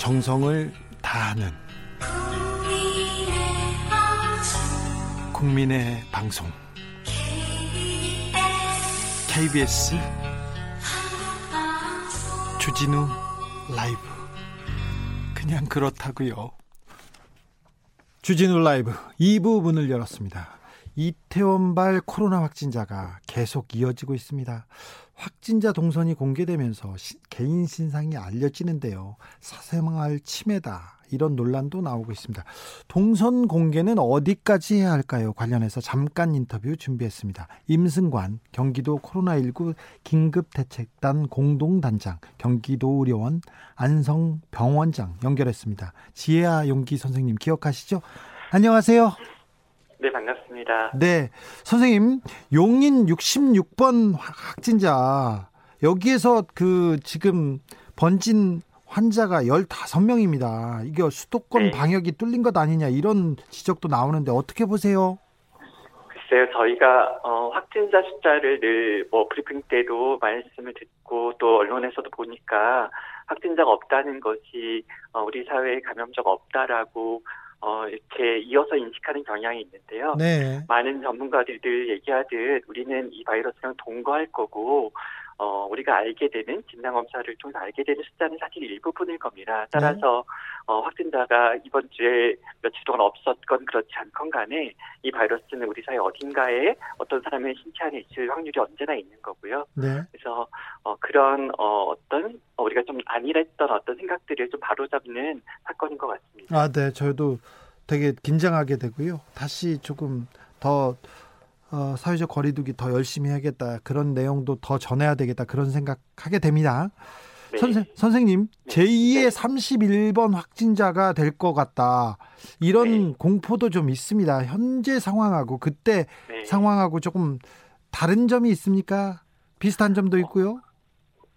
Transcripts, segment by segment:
정성을 다하는 국민의 방송 KBS 주진우 라이브 그냥 그렇다고요. 주진우 라이브 2부 문을 열었습니다. 이태원발 코로나 확진자가 계속 이어지고 있습니다. 확진자 동선이 공개되면서 시, 개인 신상이 알려지는데요. 사생활 침해다. 이런 논란도 나오고 있습니다. 동선 공개는 어디까지 해야 할까요? 관련해서 잠깐 인터뷰 준비했습니다. 임승관 경기도 코로나19 긴급대책단 공동단장 경기도 의료원 안성병원장 연결했습니다. 지혜아 용기 선생님 기억하시죠? 안녕하세요. 네, 반갑습니다. 네. 선생님, 용인 66번 확진자, 여기에서 그 지금 번진 환자가 15명입니다. 이게 수도권 네. 방역이 뚫린 것 아니냐, 이런 지적도 나오는데 어떻게 보세요? 글쎄요, 저희가 어, 확진자 숫자를 늘 뭐 브리핑 때도 말씀을 듣고 또 언론에서도 보니까 확진자가 없다는 것이 어, 우리 사회에 감염자가 없다라고 어, 이렇게 이어서 인식하는 경향이 있는데요. 네. 많은 전문가들들 얘기하듯 우리는 이 바이러스랑 동거할 거고, 어, 우리가 알게 되는 진단 검사를 통해서 알게 되는 숫자는 사실 일부분일 겁니다. 따라서, 네. 어, 확진자가 이번 주에 며칠 동안 없었건 그렇지 않건 간에 이 바이러스는 우리 사회 어딘가에 어떤 사람의 신체 안에 있을 확률이 언제나 있는 거고요. 네. 그래서, 어, 그런, 어, 어떤, 어, 우리가 좀 안일했던 어떤 생각들을 좀 바로잡는 사건인 것 같습니다. 아, 네. 저도 되게 긴장하게 되고요. 다시 조금 더 어, 사회적 거리두기 더 열심히 해야겠다. 그런 내용도 더 전해야 되겠다. 그런 생각하게 됩니다. 네. 선생, 선생님, 제2의 네. 31번 확진자가 될 것 같다. 이런 네. 공포도 좀 있습니다. 현재 상황하고 그때 네. 상황하고 조금 다른 점이 있습니까? 비슷한 점도 어, 있고요.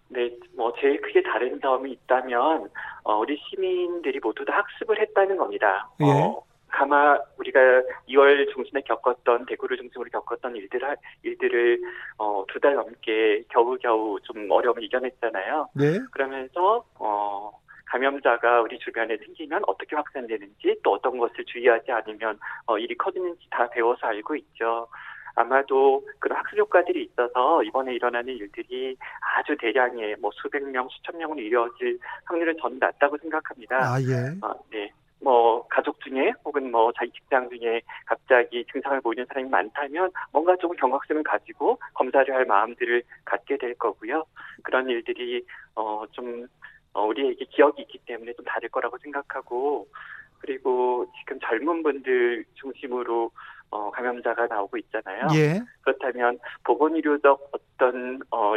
네, 뭐 제일 크게 다른 점이 있다면 어, 우리 시민들이 모두 다 학습을 했다는 겁니다. 예. 어, 아마 우리가 2월 중순에 겪었던 대구를 중심으로 겪었던 일들 일들을 어, 두 달 넘게 겨우겨우 좀 어려움을 이겨냈잖아요. 네. 그러면서 어, 감염자가 우리 주변에 생기면 어떻게 확산되는지 또 어떤 것을 주의하지 않으면 어, 일이 커지는지 다 배워서 알고 있죠. 아마도 그런 학습 효과들이 있어서 이번에 일어나는 일들이 아주 대량의 뭐 수백 명, 수천 명으로 이루어질 확률은 저는 낮다고 생각합니다. 아, 예. 어, 네. 뭐 가족 중에 혹은 뭐 자기 직장 중에 갑자기 증상을 보이는 사람이 많다면 뭔가 조금 경각심을 가지고 검사를 할 마음들을 갖게 될 거고요. 그런 일들이 어좀 어, 우리에게 기억이 있기 때문에 좀 다를 거라고 생각하고 그리고 지금 젊은 분들 중심으로 어, 감염자가 나오고 있잖아요. 예. 그렇다면 보건의료적 어떤 어,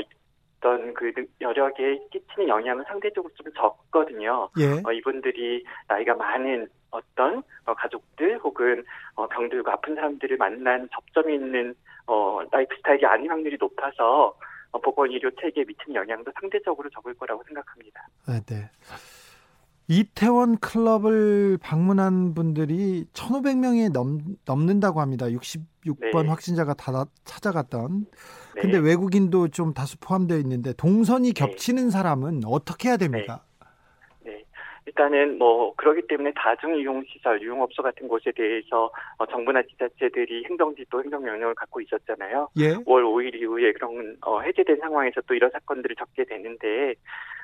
어떤 그 여력에 끼치는 영향은 상대적으로 좀 적거든요. 예. 어, 이분들이 나이가 많은 어떤 어, 가족들 혹은 어, 병들고 아픈 사람들을 만난 접점이 있는 어, 라이프 스타일이 아닌 확률이 높아서 어, 보건 의료 체계에 미치는 영향도 상대적으로 적을 거라고 생각합니다. 네. 네. 이태원 클럽을 방문한 분들이 1,500명이 넘, 넘는다고 합니다. 66번 네. 확진자가 다 찾아갔던. 네. 근데 외국인도 좀 다수 포함되어 있는데 동선이 네. 겹치는 네. 사람은 어떻게 해야 됩니까? 네. 네. 일단은 뭐 그러기 때문에 다중 이용 시설, 유흥업소 같은 곳에 대해서 어, 정부나 지자체들이 행정지 도 행정 명령을 갖고 있었잖아요. 예. 5월 5일 이후에 그런 어, 해제된 상황에서 또 이런 사건들을 겪게 되는데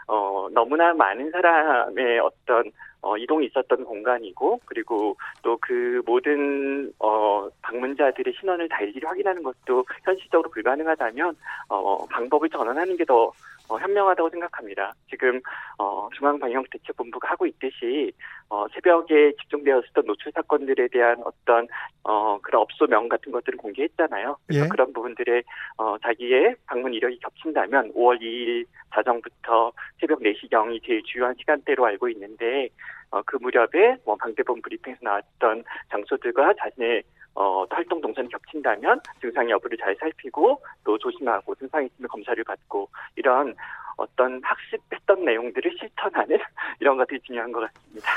어, 너무나 많은 사람의 어떤 어, 이동이 있었던 공간이고 그리고 또 그 모든 어, 방문자들의 신원을 다 일일이 확인하는 것도 현실적으로 불가능하다면 어, 방법을 전환하는 게 더 어, 현명하다고 생각합니다. 지금 어, 중앙방역대책본부가 하고 있듯이 어, 새벽에 집중되었었던 노출 사건들에 대한 어떤 어, 그런 업소명 같은 것들을 공개했잖아요. 그래서 예. 그런 부분들에 어, 자기의 방문 이력이 겹친다면 5월 2일 자정부터 새벽 4시경이 제일 주요한 시간대로 알고 있는데 어, 그 무렵에 뭐 방대본 브리핑에서 나왔던 장소들과 자신의 어, 활동 동선이 겹친다면 증상 여부를 잘 살피고 또 조심하고 증상이 있으면 검사를 받고 이런 어떤 학습했던 내용들을 실천하는 이런 것들이 중요한 것 같습니다.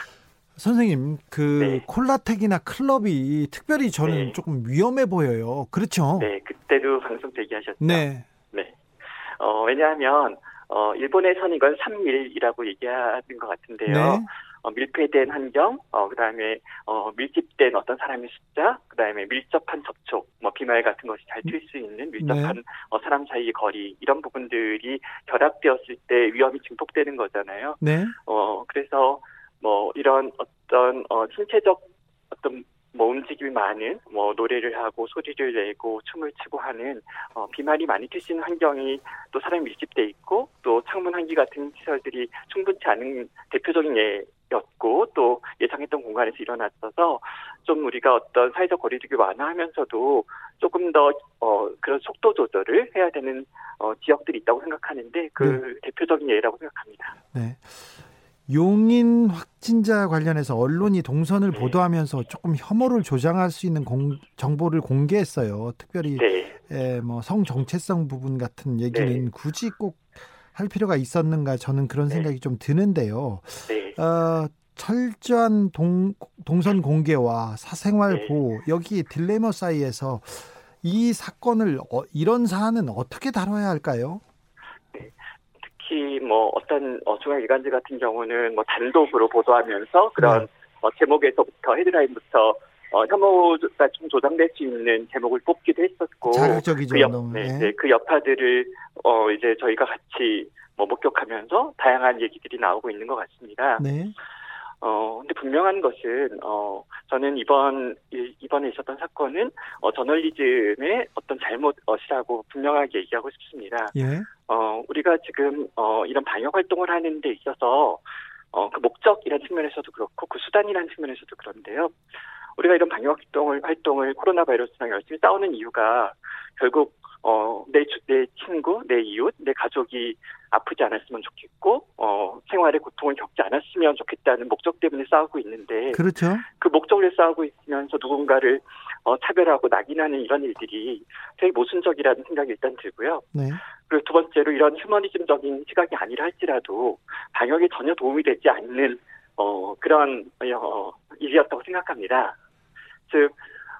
선생님, 그 네. 콜라텍이나 클럽이 특별히 저는 네. 조금 위험해 보여요. 그렇죠? 네, 그때도 방송 대기하셨죠. 네. 네. 어, 왜냐하면 어, 일본에서는 이걸 3밀이라고 얘기하는 것 같은데요. 네. 어, 밀폐된 환경, 어, 그 다음에, 어, 밀집된 어떤 사람의 숫자, 그 다음에 밀접한 접촉, 뭐, 비말 같은 것이 잘 튈 수 있는 밀접한 네. 어, 사람 사이의 거리, 이런 부분들이 결합되었을 때 위험이 증폭되는 거잖아요. 네. 어, 그래서, 뭐, 이런 어떤, 어, 신체적 어떤 뭐 움직임이 많은 뭐 노래를 하고 소리를 내고 춤을 추고 하는 어, 비말이 많이 트시는 환경이 또 사람이 밀집돼 있고 또 창문 환기 같은 시설들이 충분치 않은 대표적인 예 였고 또 예상했던 공간에서 일어났어서 좀 우리가 어떤 사회적 거리두기 완화하면서도 조금 더 어, 그런 속도 조절을 해야 되는 어, 지역들이 있다고 생각하는데 그 네. 대표적인 예라고 생각합니다. 네. 용인 확진자 관련해서 언론이 동선을 네. 보도하면서 조금 혐오를 조장할 수 있는 공, 정보를 공개했어요. 특별히 네. 뭐성 정체성 부분 같은 얘기는 네. 굳이 꼭 할 필요가 있었는가 저는 그런 네. 생각이 좀 드는데요. 네. 어, 철저한 동, 동선 공개와 사생활 네. 보호 여기 딜레마 사이에서 이 사건을 어, 이런 사안은 어떻게 다뤄야 할까요? 특히 뭐 어떤 어, 중앙일간지 같은 경우는 뭐 단독으로 보도하면서 그런 네. 어, 제목에서부터 헤드라인부터 어, 혐오가 좀 조장될 수 있는 제목을 뽑기도 했었고 자극적이죠. 그, 옆, 네, 네, 그 여파들을 어, 이제 저희가 같이 뭐 목격하면서 다양한 얘기들이 나오고 있는 것 같습니다. 네. 어, 근데 분명한 것은, 어, 저는 이번, 이번에 있었던 사건은, 어, 저널리즘의 어떤 잘못이라고 분명하게 얘기하고 싶습니다. 예. 어, 우리가 지금, 어, 이런 방역 활동을 하는 데 있어서, 어, 그 목적이라는 측면에서도 그렇고, 그 수단이라는 측면에서도 그런데요. 우리가 이런 방역 활동을, 활동을 코로나 바이러스랑 열심히 싸우는 이유가 결국 어, 내, 내 친구, 내 이웃, 내 가족이 아프지 않았으면 좋겠고, 어, 생활의 고통을 겪지 않았으면 좋겠다는 목적 때문에 싸우고 있는데. 그렇죠. 그 목적을 싸우고 있으면서 누군가를, 어, 차별하고 낙인하는 이런 일들이 되게 모순적이라는 생각이 일단 들고요. 네. 그리고 두 번째로 이런 휴머니즘적인 시각이 아니라 할지라도 방역에 전혀 도움이 되지 않는, 어, 그런, 어, 일이었다고 생각합니다. 즉,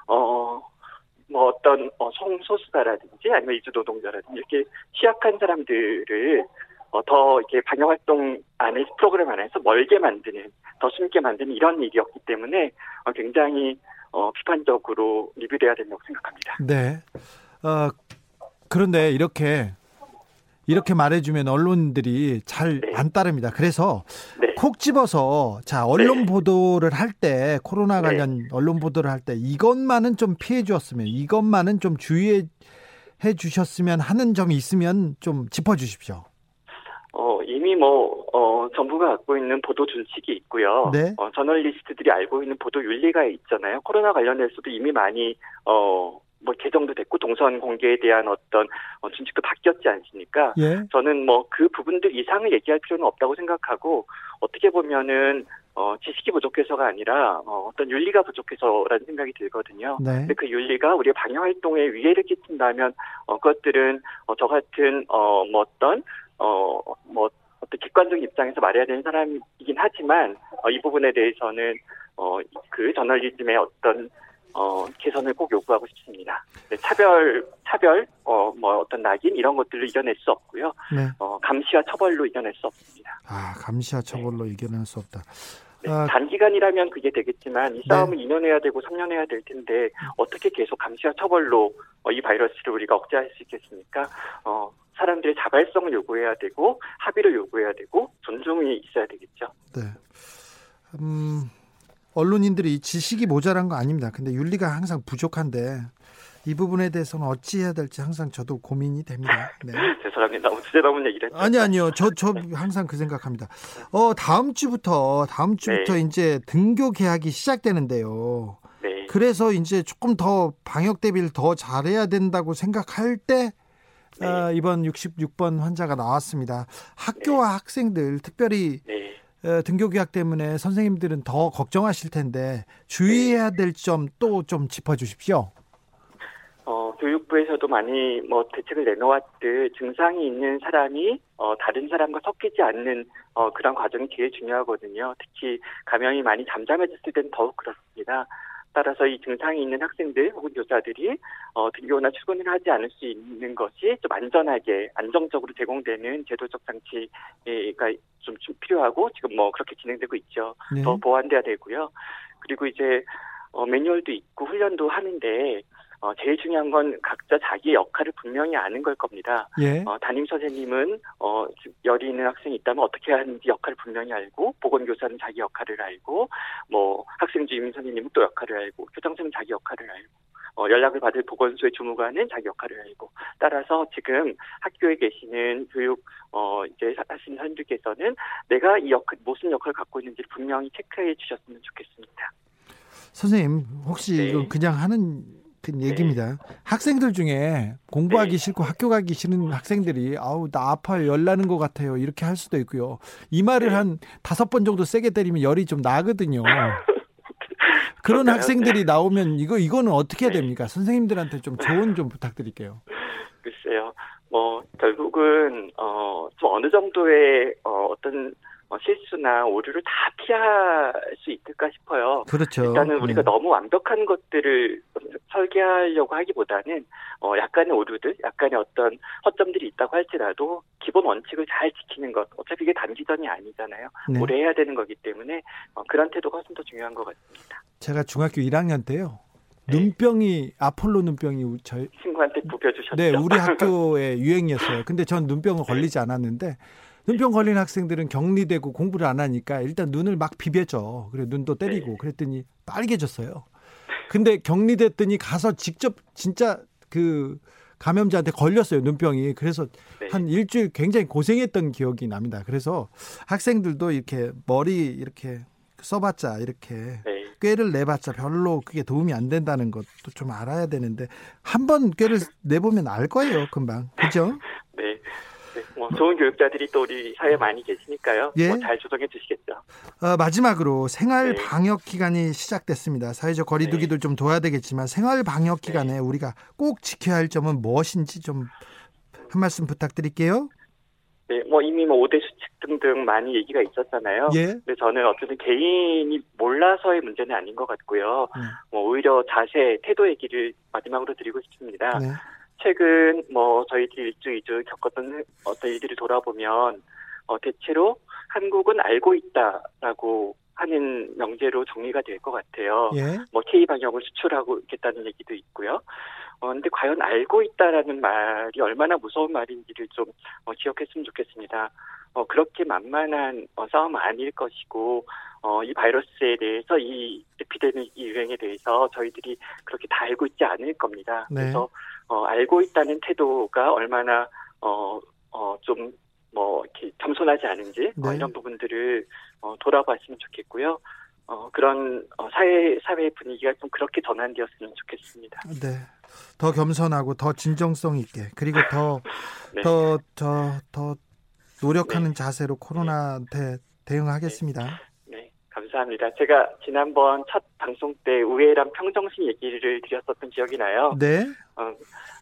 어, 뭐 어떤 어, 성소수자라든지 아니면 이주 노동자라든지 이렇게 취약한 사람들을 어, 더 이렇게 방역 활동 안에 프로그램 안에서 멀게 만드는 더 숨게 만드는 이런 일이었기 때문에 어, 굉장히 어, 비판적으로 리뷰돼야 된다고 생각합니다. 네. 어, 그런데 이렇게 이렇게 말해주면 언론들이 잘안 네. 따릅니다. 그래서 네. 콕 집어서 자 언론 네. 보도를 할 때 코로나 네. 관련 언론 보도를 할 때 이것만은 좀 피해 주었으면 이것만은 좀 주의해 주셨으면 하는 점이 있으면 좀 짚어 주십시오. 어, 이미 뭐, 어, 정부가 갖고 있는 보도 준칙이 있고요. 네. 어, 저널리스트들이 알고 있는 보도 윤리가 있잖아요. 코로나 관련해서도 이미 많이, 어, 뭐 개정도 됐고 동선 공개에 대한 어떤 어, 준칙도 바뀌었지 않습니까? 예. 저는 뭐 그 부분들 이상을 얘기할 필요는 없다고 생각하고 어떻게 보면은 어, 지식이 부족해서가 아니라 어, 어떤 윤리가 부족해서라는 생각이 들거든요. 네. 근데 그 윤리가 우리의 방역 활동에 위해를 끼친다면 어, 그것들은 어, 저 같은 어, 뭐 어떤 어, 뭐 어떤 객관적인 입장에서 말해야 되는 사람이긴 하지만 어, 이 부분에 대해서는 어, 그 저널리즘의 어떤 어, 개선을 꼭 요구하고 싶습니다. 네, 차별, 차별, 어, 뭐 어떤 낙인 이런 것들을 이겨낼 수 없고요. 네. 어, 감시와 처벌로 이겨낼 수 없습니다. 아, 감시와 처벌로 네. 이겨낼 수 없다. 네, 아, 단기간이라면 그게 되겠지만 이 싸움은 네. 2년 해야 되고 3년 해야 될 텐데 어떻게 계속 감시와 처벌로 어, 이 바이러스를 우리가 억제할 수 있겠습니까? 어, 사람들의 자발성을 요구해야 되고 합의를 요구해야 되고 존중이 있어야 되겠죠. 네. 음, 언론인들이 지식이 모자란 거 아닙니다. 근데 윤리가 항상 부족한데 이 부분에 대해서는 어찌 해야 될지 항상 저도 고민이 됩니다. 네. 죄송합니다. 너무 주제 넘은 얘기를 했죠. 아니 아니요. 저 저 항상 그 생각합니다. 어 다음 주부터 다음 주부터 네. 이제 등교 개학이 시작되는데요. 네. 그래서 이제 조금 더 방역 대비를 더 잘해야 된다고 생각할 때 네. 어, 이번 66번 환자가 나왔습니다. 학교와 네. 학생들 특별히 네. 등교 계약 때문에 선생님들은 더 걱정하실 텐데 주의해야 될 점 또좀 짚어주십시오. 어, 교육부에서도 많이 뭐 대책을 내놓았듯 증상이 있는 사람이 어, 다른 사람과 섞이지 않는 어, 그런 과정이 제일 중요하거든요. 특히 감염이 많이 잠잠해졌을 때는 더욱 그렇습니다. 따라서 이 증상이 있는 학생들 혹은 교사들이 어, 등교나 출근을 하지 않을 수 있는 것이 좀 안전하게 안정적으로 제공되는 제도적 장치가 좀, 좀 필요하고 지금 뭐 그렇게 진행되고 있죠. 네. 더 보완돼야 되고요. 그리고 이제 어, 매뉴얼도 있고 훈련도 하는데 어, 제일 중요한 건 각자 자기 역할을 분명히 아는 걸 겁니다. 예. 어, 담임 선생님은 어, 열이 있는 학생이 있다면 어떻게 하는지 역할을 분명히 알고 보건교사는 자기 역할을 알고 뭐 학생 주임 선생님은 또 역할을 알고 교장 선생님 자기 역할을 알고 어, 연락을 받을 보건소의 주무관은 자기 역할을 알고 따라서 지금 학교에 계시는 교육 어 이제 하시는 선생님들께서는 내가 이 역할 무슨 역할을 갖고 있는지를 분명히 체크해 주셨으면 좋겠습니다. 선생님 혹시 네. 이거 그냥 하는 얘기입니다. 네. 학생들 중에 공부하기 네. 싫고 학교 가기 싫은 학생들이 아우 나 아파요 열 나는 것 같아요 이렇게 할 수도 있고요. 이 말을 네. 한 다섯 번 정도 세게 때리면 열이 좀 나거든요. 그런 학생들이 나오면 이거 이거는 어떻게 해야 네. 됩니까? 선생님들한테 좀 조언 좀 부탁드릴게요. 글쎄요. 뭐 결국은 어좀 어느 정도의 어 어떤 어, 실수나 오류를 다 피할 수 있을까 싶어요. 그렇죠. 일단은 우리가 네. 너무 완벽한 것들을 설계하려고 하기보다는 어, 약간의 오류들, 약간의 어떤 허점들이 있다고 할지라도 기본 원칙을 잘 지키는 것. 어차피 이게 단기전이 아니잖아요. 네. 오래 해야 되는 거기 때문에 어, 그런 태도가 훨씬 더 중요한 것 같습니다. 제가 중학교 1학년 때요. 네. 눈병이 아폴로 눈병이 저희 친구한테 부벼주셨죠. 네, 우리 학교의 유행이었어요. 근데 전 눈병은 네. 걸리지 않았는데 눈병 걸린 학생들은 격리되고 공부를 안 하니까 일단 눈을 막 비벼줘. 그래 눈도 때리고 네. 그랬더니 빨개졌어요. 근데 격리됐더니 가서 직접 진짜 그 감염자한테 걸렸어요 눈병이 그래서 네. 한 일주일 굉장히 고생했던 기억이 납니다 그래서 학생들도 이렇게 머리 이렇게 써봤자 이렇게 네. 꾀를 내봤자 별로 그게 도움이 안 된다는 것도 좀 알아야 되는데 한 번 꾀를 내보면 알 거예요 금방 그죠? 네. 뭐 좋은 교육자들이 또 우리 사회에 많이 계시니까요. 예? 뭐 잘 조정해 주시겠죠. 어, 마지막으로 생활 네. 방역 기간이 시작됐습니다. 사회적 거리두기도 네. 좀 둬야 되겠지만 생활 방역 기간에 네. 우리가 꼭 지켜야 할 점은 무엇인지 좀 한 말씀 부탁드릴게요. 네, 뭐 이미 뭐 5대 수칙 등등 많이 얘기가 있었잖아요. 예. 근데 저는 어쨌든 개인이 몰라서의 문제는 아닌 것 같고요. 네. 뭐 오히려 자세, 태도 얘기를 마지막으로 드리고 싶습니다. 네. 최근 뭐 저희들이 일주 이주 겪었던 어떤 일들을 돌아보면 어 대체로 한국은 알고 있다라고 하는 명제로 정리가 될 것 같아요. 예. 뭐 K 방역을 수출하고 있겠다는 얘기도 있고요. 어, 근데 과연 알고 있다라는 말이 얼마나 무서운 말인지를 좀 어, 기억했으면 좋겠습니다. 어, 그렇게 만만한 어, 싸움 아닐 것이고, 어, 이 바이러스에 대해서 이 에피데믹 유행에 대해서 저희들이 그렇게 다 알고 있지 않을 겁니다. 네. 그래서 어, 알고 있다는 태도가 얼마나 어, 어, 좀, 뭐, 이렇게 겸손하지 않은지, 어, 네. 어, 이런 부분들을, 어, 돌아봤으면 좋겠고요. 어, 그런, 어, 사회, 사회 분위기가 좀 그렇게 전환되었으면 좋겠습니다. 네. 더 겸손하고 더 진정성 있게, 그리고 더, 네. 더, 더, 더 노력하는 네. 자세로 코로나한테 대응하겠습니다. 감사합니다. 제가 지난번 첫 방송 때 우애랑 평정심 얘기를 드렸었던 기억이 나요. 네. 어,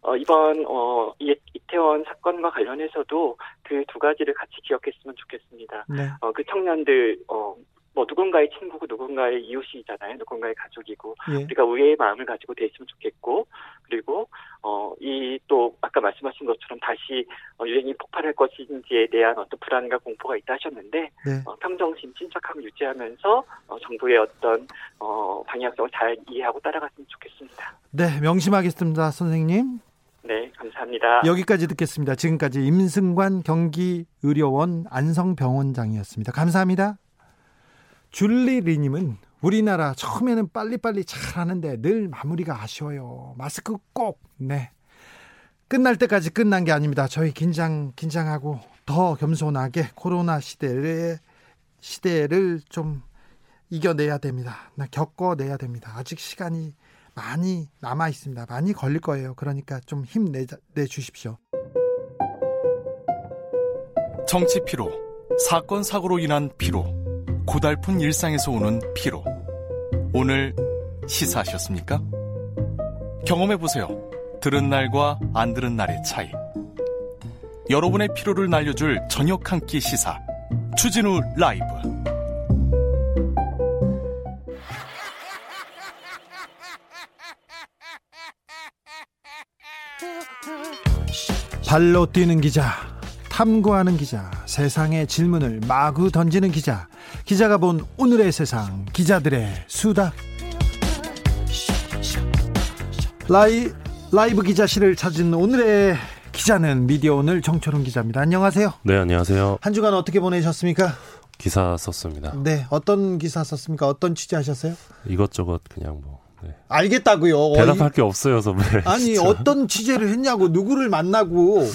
어, 이번 어, 이, 이태원 사건과 관련해서도 그 두 가지를 같이 기억했으면 좋겠습니다. 네. 어, 그 청년들 어, 뭐 누군가의 친구고 누군가의 이웃이잖아요. 누군가의 가족이고 예. 우리가 우애의 마음을 가지고 대했으면 좋겠고 그리고 어 이 또 아까 말씀하신 것처럼 다시 어, 유행이 폭발할 것인지에 대한 어떤 불안과 공포가 있다 하셨는데 네. 어, 평정심 침착함을 유지하면서 어, 정부의 어떤 어 방향성을 잘 이해하고 따라갔으면 좋겠습니다. 네, 명심하겠습니다, 선생님. 네, 감사합니다. 여기까지 듣겠습니다. 지금까지 임승관 경기의료원 안성병원장이었습니다. 감사합니다. 줄리리님은 우리나라 처음에는 빨리빨리 잘 하는데 늘 마무리가 아쉬워요. 마스크 꼭, 네. 끝날 때까지 끝난 게 아닙니다. 저희 긴장, 긴장하고 더 겸손하게 코로나 시대를, 시대를 좀 이겨내야 됩니다. 겪어내야 됩니다. 아직 시간이 많이 남아 있습니다. 많이 걸릴 거예요. 그러니까 좀 힘내 주십시오. 정치 피로, 사건 사고로 인한 피로. 고달픈 일상에서 오는 피로. 오늘 시사하셨습니까? 경험해보세요. 들은 날과 안 들은 날의 차이. 여러분의 피로를 날려줄 저녁 한 끼 시사. 추진우 라이브. 발로 뛰는 기자, 탐구하는 기자, 세상의 질문을 마구 던지는 기자. 기자가 본 오늘의 세상, 기자들의 수다. 라이, 라이브 기자실을 찾은 오늘의 기자는 미디어 오늘 정철훈 기자입니다. 안녕하세요. 네, 안녕하세요. 한 주간 어떻게 보내셨습니까? 기사 썼습니다. 네, 어떤 기사 썼습니까? 어떤 취재하셨어요? 이것저것 그냥 뭐 네. 알겠다고요. 대답할 게 없어요, 선배. 아니. 어떤 취재를 했냐고 누구를 만나고.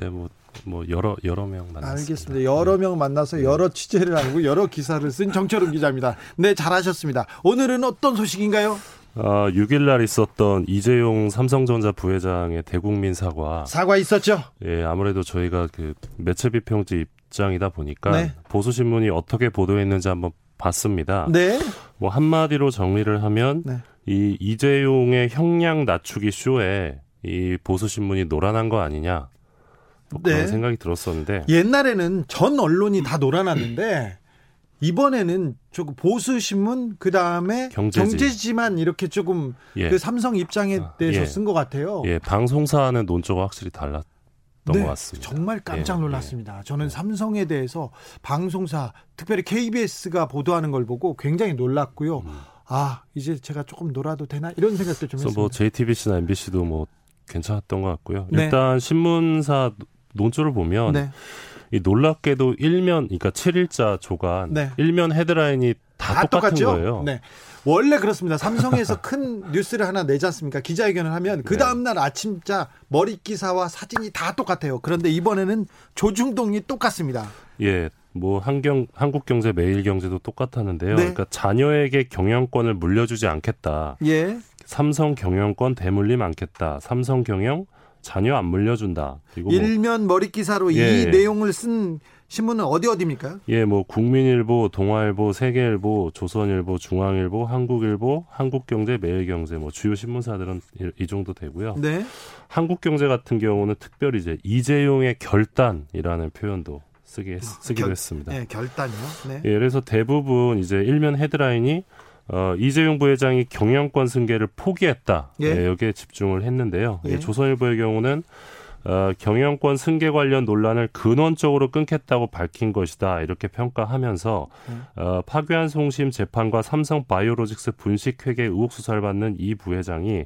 네, 뭐. 뭐 여러 여러 명 만났습니다. 알겠습니다. 여러 명 만나서 네. 여러 취재를 하고 여러 기사를 쓴 정철웅 기자입니다. 네, 잘하셨습니다. 오늘은 어떤 소식인가요? 아, 6일 날 있었던 이재용 삼성전자 부회장의 대국민 사과. 사과 있었죠? 예, 아무래도 저희가 그 매체 비평지 입장이다 보니까 네. 보수 신문이 어떻게 보도했는지 한번 봤습니다. 네. 뭐 한마디로 정리를 하면 네. 이 이재용의 형량 낮추기 쇼에 이 보수 신문이 노란한 거 아니냐 뭐 그런 네. 생각이 들었었는데 옛날에는 전 언론이 다 놀아났는데 이번에는 조금 보수 신문 그 다음에 경제지. 만 이렇게 조금 예. 그 삼성 입장에 아, 대해서 예. 쓴것 같아요. 예, 방송사는 논조가 확실히 달랐. 네. 정말 깜짝 예, 놀랐습니다. 예, 저는 삼성에 대해서 방송사, 특별히 KBS가 보도하는 걸 보고 굉장히 놀랐고요. 음. 아, 이제 제가 조금 놀아도 되나 이런 생각도 좀 했습니다. 뭐 JTBC나 MBC도 뭐 괜찮았던 것 같고요. 네. 일단 신문사 논조를 보면 네. 이 놀랍게도 일면 그러니까 7일자 조간 네. 일면 헤드라인이 다, 다 똑같은 똑같죠? 거예요. 네. 원래 그렇습니다. 삼성에서 큰 뉴스를 하나 내지 않습니까? 기자회견을 하면 그 네. 다음 날 아침자 머리 기사와 사진이 다 똑같아요. 그런데 이번에는 조중동이 똑같습니다. 예. 뭐 한경 한국경제 매일경제도 똑같았는데요. 네. 그러니까 자녀에게 경영권을 물려주지 않겠다. 예. 삼성 경영권 대물림 않겠다. 삼성 경영 자녀 안 물려준다. 그리고 뭐 일면 뭐, 머리 기사로 예. 이 내용을 쓴 신문은 어디 어디입니까? 예, 뭐 국민일보, 동아일보, 세계일보, 조선일보, 중앙일보, 한국일보, 한국경제, 매일경제 뭐 주요 신문사들은 이 정도 되고요. 네. 한국경제 같은 경우는 특별히 이제 이재용의 결단이라는 표현도 쓰게 쓰기도 결, 했습니다. 네, 결단이요. 네. 예, 그래서 대부분 이제 일면 헤드라인이 어, 이재용 부회장이 경영권 승계를 포기했다. 예. 예 여기에 집중을 했는데요. 예. 조선일보의 경우는 어, 경영권 승계 관련 논란을 근원적으로 끊겠다고 밝힌 것이다 이렇게 평가하면서 어, 파괴한 송심 재판과 삼성 바이오로직스 분식회계 의혹 수사를 받는 이 부회장이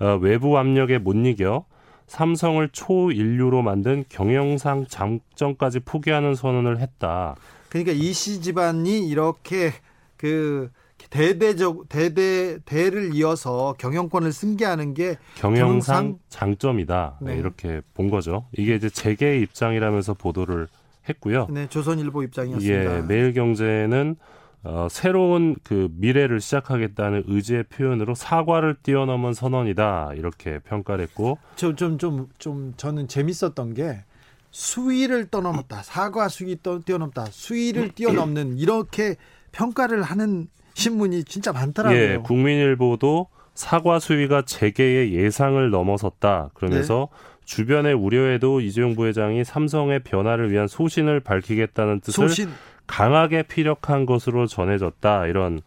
어, 외부 압력에 못 이겨 삼성을 초인류로 만든 경영상 장점까지 포기하는 선언을 했다. 그러니까 이씨 집안이 이렇게 그 대대적 대대 대를 이어서 경영권을 승계하는 게 경영상, 경영상? 장점이다 네. 이렇게 본 거죠. 이게 이제 재계의 입장이라면서 보도를 했고요. 네, 조선일보 입장이었습니다. 예, 매일경제는 어, 새로운 그 미래를 시작하겠다는 의지의 표현으로 사과를 뛰어넘은 선언이다 이렇게 평가를 했고 좀좀 좀좀 저는 재밌었던 게 수위를 떠넘었다 사과 수위 뛰어넘다 수위를 뛰어넘는 이렇게 평가를 하는 신문이 진짜 많더라고요. 예, 국민일보도 사과 수위가 재계의 예상을 넘어섰다. 그러면서 네. 주변의 우려에도 이재용 부회장이 삼성의 변화를 위한 소신을 밝히겠다는 뜻을 소신. 강하게 피력한 것으로 전해졌다. 이런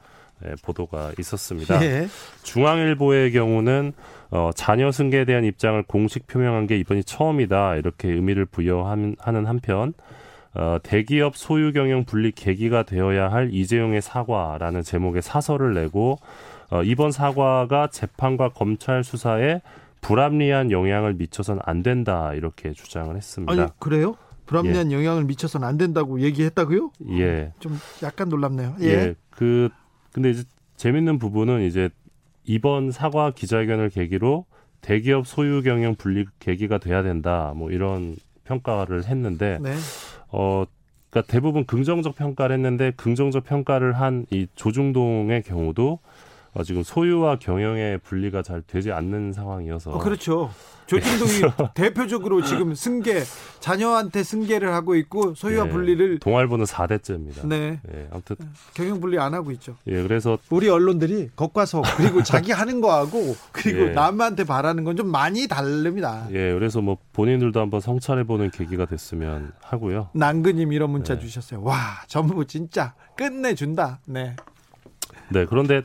예, 보도가 있었습니다. 예. 중앙일보의 경우는 어, 자녀 승계에 대한 입장을 공식 표명한 게 이번이 처음이다. 이렇게 의미를 부여하는 한편 어, 대기업 소유 경영 분리 계기가 되어야 할 이재용의 사과라는 제목의 사설을 내고 어, 이번 사과가 재판과 검찰 수사에 불합리한 영향을 미쳐서는 안 된다 이렇게 주장을 했습니다. 아니 그래요? 불합리한 예. 영향을 미쳐서는 안 된다고 얘기했다고요? 예. 좀 약간 놀랍네요. 예. 예. 그 근데 이제 재밌는 부분은 이제 이번 사과 기자회견을 계기로 대기업 소유 경영 분리 계기가 돼야 된다. 뭐 이런 평가를 했는데 네. 어, 그러니까 대부분 긍정적 평가를 했는데 긍정적 평가를 한 이 조중동의 경우도 어, 지금 소유와 경영의 분리가 잘 되지 않는 상황이어서. 어, 그렇죠. 조중동이 대표적으로 지금 승계 자녀한테 승계를 하고 있고 소유와 예, 분리를 동아일보는 4대째입니다. 네. 예, 아무튼 경영 분리 안 하고 있죠. 예, 그래서 우리 언론들이 겉과 속 그리고 자기 하는 거하고 그리고 예. 남한테 바라는 건 좀 많이 다릅니다. 예, 그래서 뭐 본인들도 한번 성찰해 보는 계기가 됐으면 하고요. 남근님 이런 문자 네. 주셨어요. 와, 전부 진짜 끝내준다. 네. 네, 그런데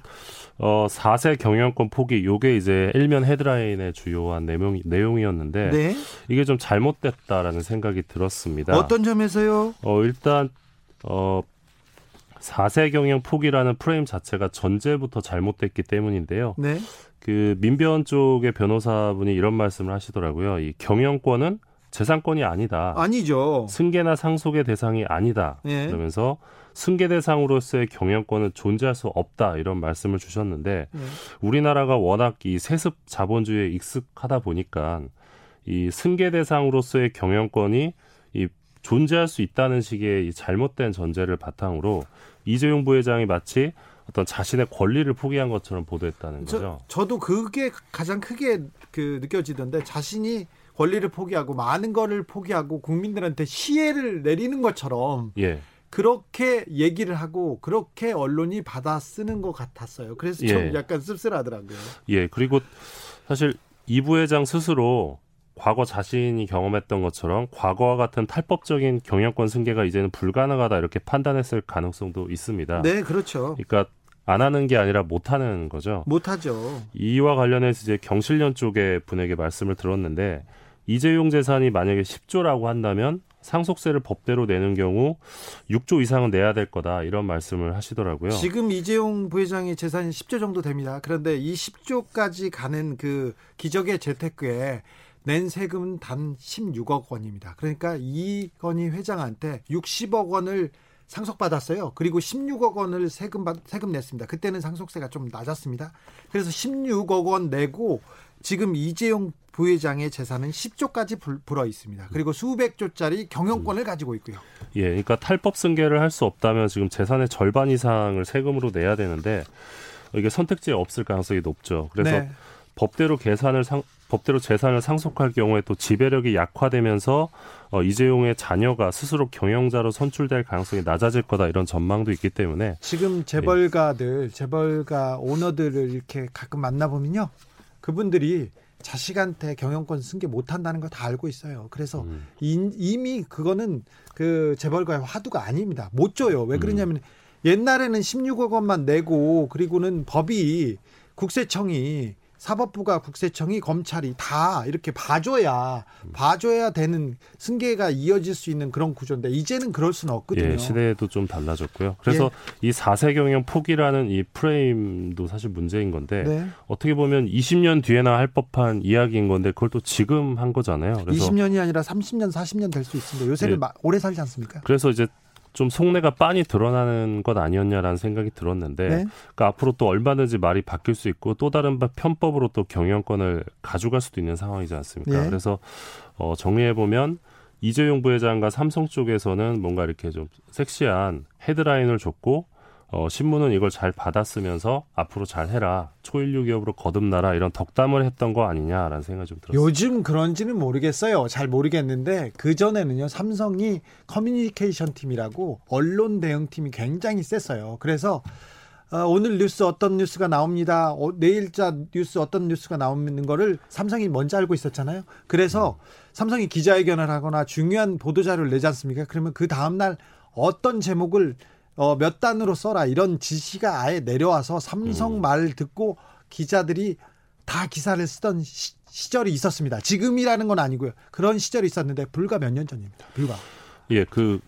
어 4세 경영권 포기 요게 이제 일면 헤드라인의 주요한 내용 내용이었는데 네. 이게 좀 잘못됐다라는 생각이 들었습니다. 어떤 점에서요? 어 일단 어 4세 경영 포기라는 프레임 자체가 전제부터 잘못됐기 때문인데요. 네. 그 민변 쪽의 변호사분이 이런 말씀을 하시더라고요. 이 경영권은 재산권이 아니다. 아니죠. 승계나 상속의 대상이 아니다. 네. 그러면서 승계 대상으로서의 경영권은 존재할 수 없다 이런 말씀을 주셨는데 네. 우리나라가 워낙 이 세습 자본주의에 익숙하다 보니까 이 승계 대상으로서의 경영권이 이 존재할 수 있다는 식의 이 잘못된 전제를 바탕으로 이재용 부회장이 마치 어떤 자신의 권리를 포기한 것처럼 보도했다는 거죠. 저, 저도 그게 가장 크게 그 느껴지던데 자신이 권리를 포기하고 많은 거를 포기하고 국민들한테 시혜를 내리는 것처럼 예. 그렇게 얘기를 하고 그렇게 언론이 받아 쓰는 것 같았어요. 그래서 좀 예. 약간 씁쓸하더라고요. 예, 그리고 사실 이 부회장 스스로 과거 자신이 경험했던 것처럼 과거와 같은 탈법적인 경영권 승계가 이제는 불가능하다 이렇게 판단했을 가능성도 있습니다. 네, 그렇죠. 그러니까 안 하는 게 아니라 못 하는 거죠. 못 하죠. 이와 관련해서 이제 경실련 쪽의 분에게 말씀을 들었는데 이재용 재산이 만약에 10조라고 한다면 상속세를 법대로 내는 경우 6조 이상은 내야 될 거다 이런 말씀을 하시더라고요. 지금 이재용 부회장의 재산이 10조 정도 됩니다. 그런데 이 10조까지 가는 그 기적의 재테크에 낸 세금은 단 16억 원입니다. 그러니까 이건희 회장한테 60억 원을 상속받았어요. 그리고 16억 원을 세금 받, 세금 냈습니다. 그때는 상속세가 좀 낮았습니다. 그래서 16억 원 내고 지금 이재용 부회장의 재산은 10조까지 불어 있습니다. 그리고 수백 조짜리 경영권을 가지고 있고요. 예, 그러니까 탈법 승계를 할 수 없다면 지금 재산의 절반 이상을 세금으로 내야 되는데 이게 선택지에 없을 가능성이 높죠. 그래서 네. 법대로 계산을 상, 법대로 재산을 상속할 경우에 또 지배력이 약화되면서 어, 이재용의 자녀가 스스로 경영자로 선출될 가능성이 낮아질 거다 이런 전망도 있기 때문에 지금 재벌가들 예. 재벌가 오너들을 이렇게 가끔 만나보면요 그분들이 자식한테 경영권 승계 못한다는 거 다 알고 있어요. 그래서 음. 이미 그거는 그 재벌가의 화두가 아닙니다. 못 줘요. 왜 음. 그러냐면 음. 옛날에는 16억 원만 내고 그리고는 법이 국세청이 사법부가 국세청이 검찰이 다 이렇게 봐줘야 봐줘야 되는 승계가 이어질 수 있는 그런 구조인데 이제는 그럴 수는 없거든요. 예, 시대도 좀 달라졌고요. 그래서 예. 이 4세 경영 포기라는 이 프레임도 사실 문제인 건데 네. 어떻게 보면 20년 뒤에나 할 법한 이야기인 건데 그걸 또 지금 한 거잖아요. 그래서 20년이 아니라 30년, 40년 될 수 있습니다. 요새는 예. 오래 살지 않습니까? 그래서 이제 좀 속내가 빤히 드러나는 것 아니었냐라는 생각이 들었는데 네. 그러니까 앞으로 또 얼마든지 말이 바뀔 수 있고 또 다른 편법으로 또 경영권을 가져갈 수도 있는 상황이지 않습니까? 네. 그래서 어, 정리해 보면 이재용 부회장과 삼성 쪽에서는 뭔가 이렇게 좀 섹시한 헤드라인을 줬고 어, 신문은 이걸 잘 받았으면서 앞으로 잘 해라. 초일류 기업으로 거듭나라. 이런 덕담을 했던 거 아니냐라는 생각이 좀 들었어요. 요즘 그런지는 모르겠어요. 잘 모르겠는데 그전에는요. 삼성이 커뮤니케이션 팀이라고 언론 대응팀이 굉장히 셌어요. 그래서 어, 오늘 뉴스 어떤 뉴스가 나옵니다. 어, 내일자 뉴스 어떤 뉴스가 나오는 거를 삼성이 먼저 알고 있었잖아요. 그래서 음. 삼성이 기자회견을 하거나 중요한 보도자료를 내지 않습니까? 그러면 그 다음날 어떤 제목을 어, 몇 단으로 써라 이런 지시가 아예 내려와서 삼성 음. 말 듣고 기자들이 다 기사를 쓰던 시, 절이 있었습니다. 지금이라는 건 아니고요. 그런 시절이 있었는데 불과 몇 년 전입니다. 불과. 예, 그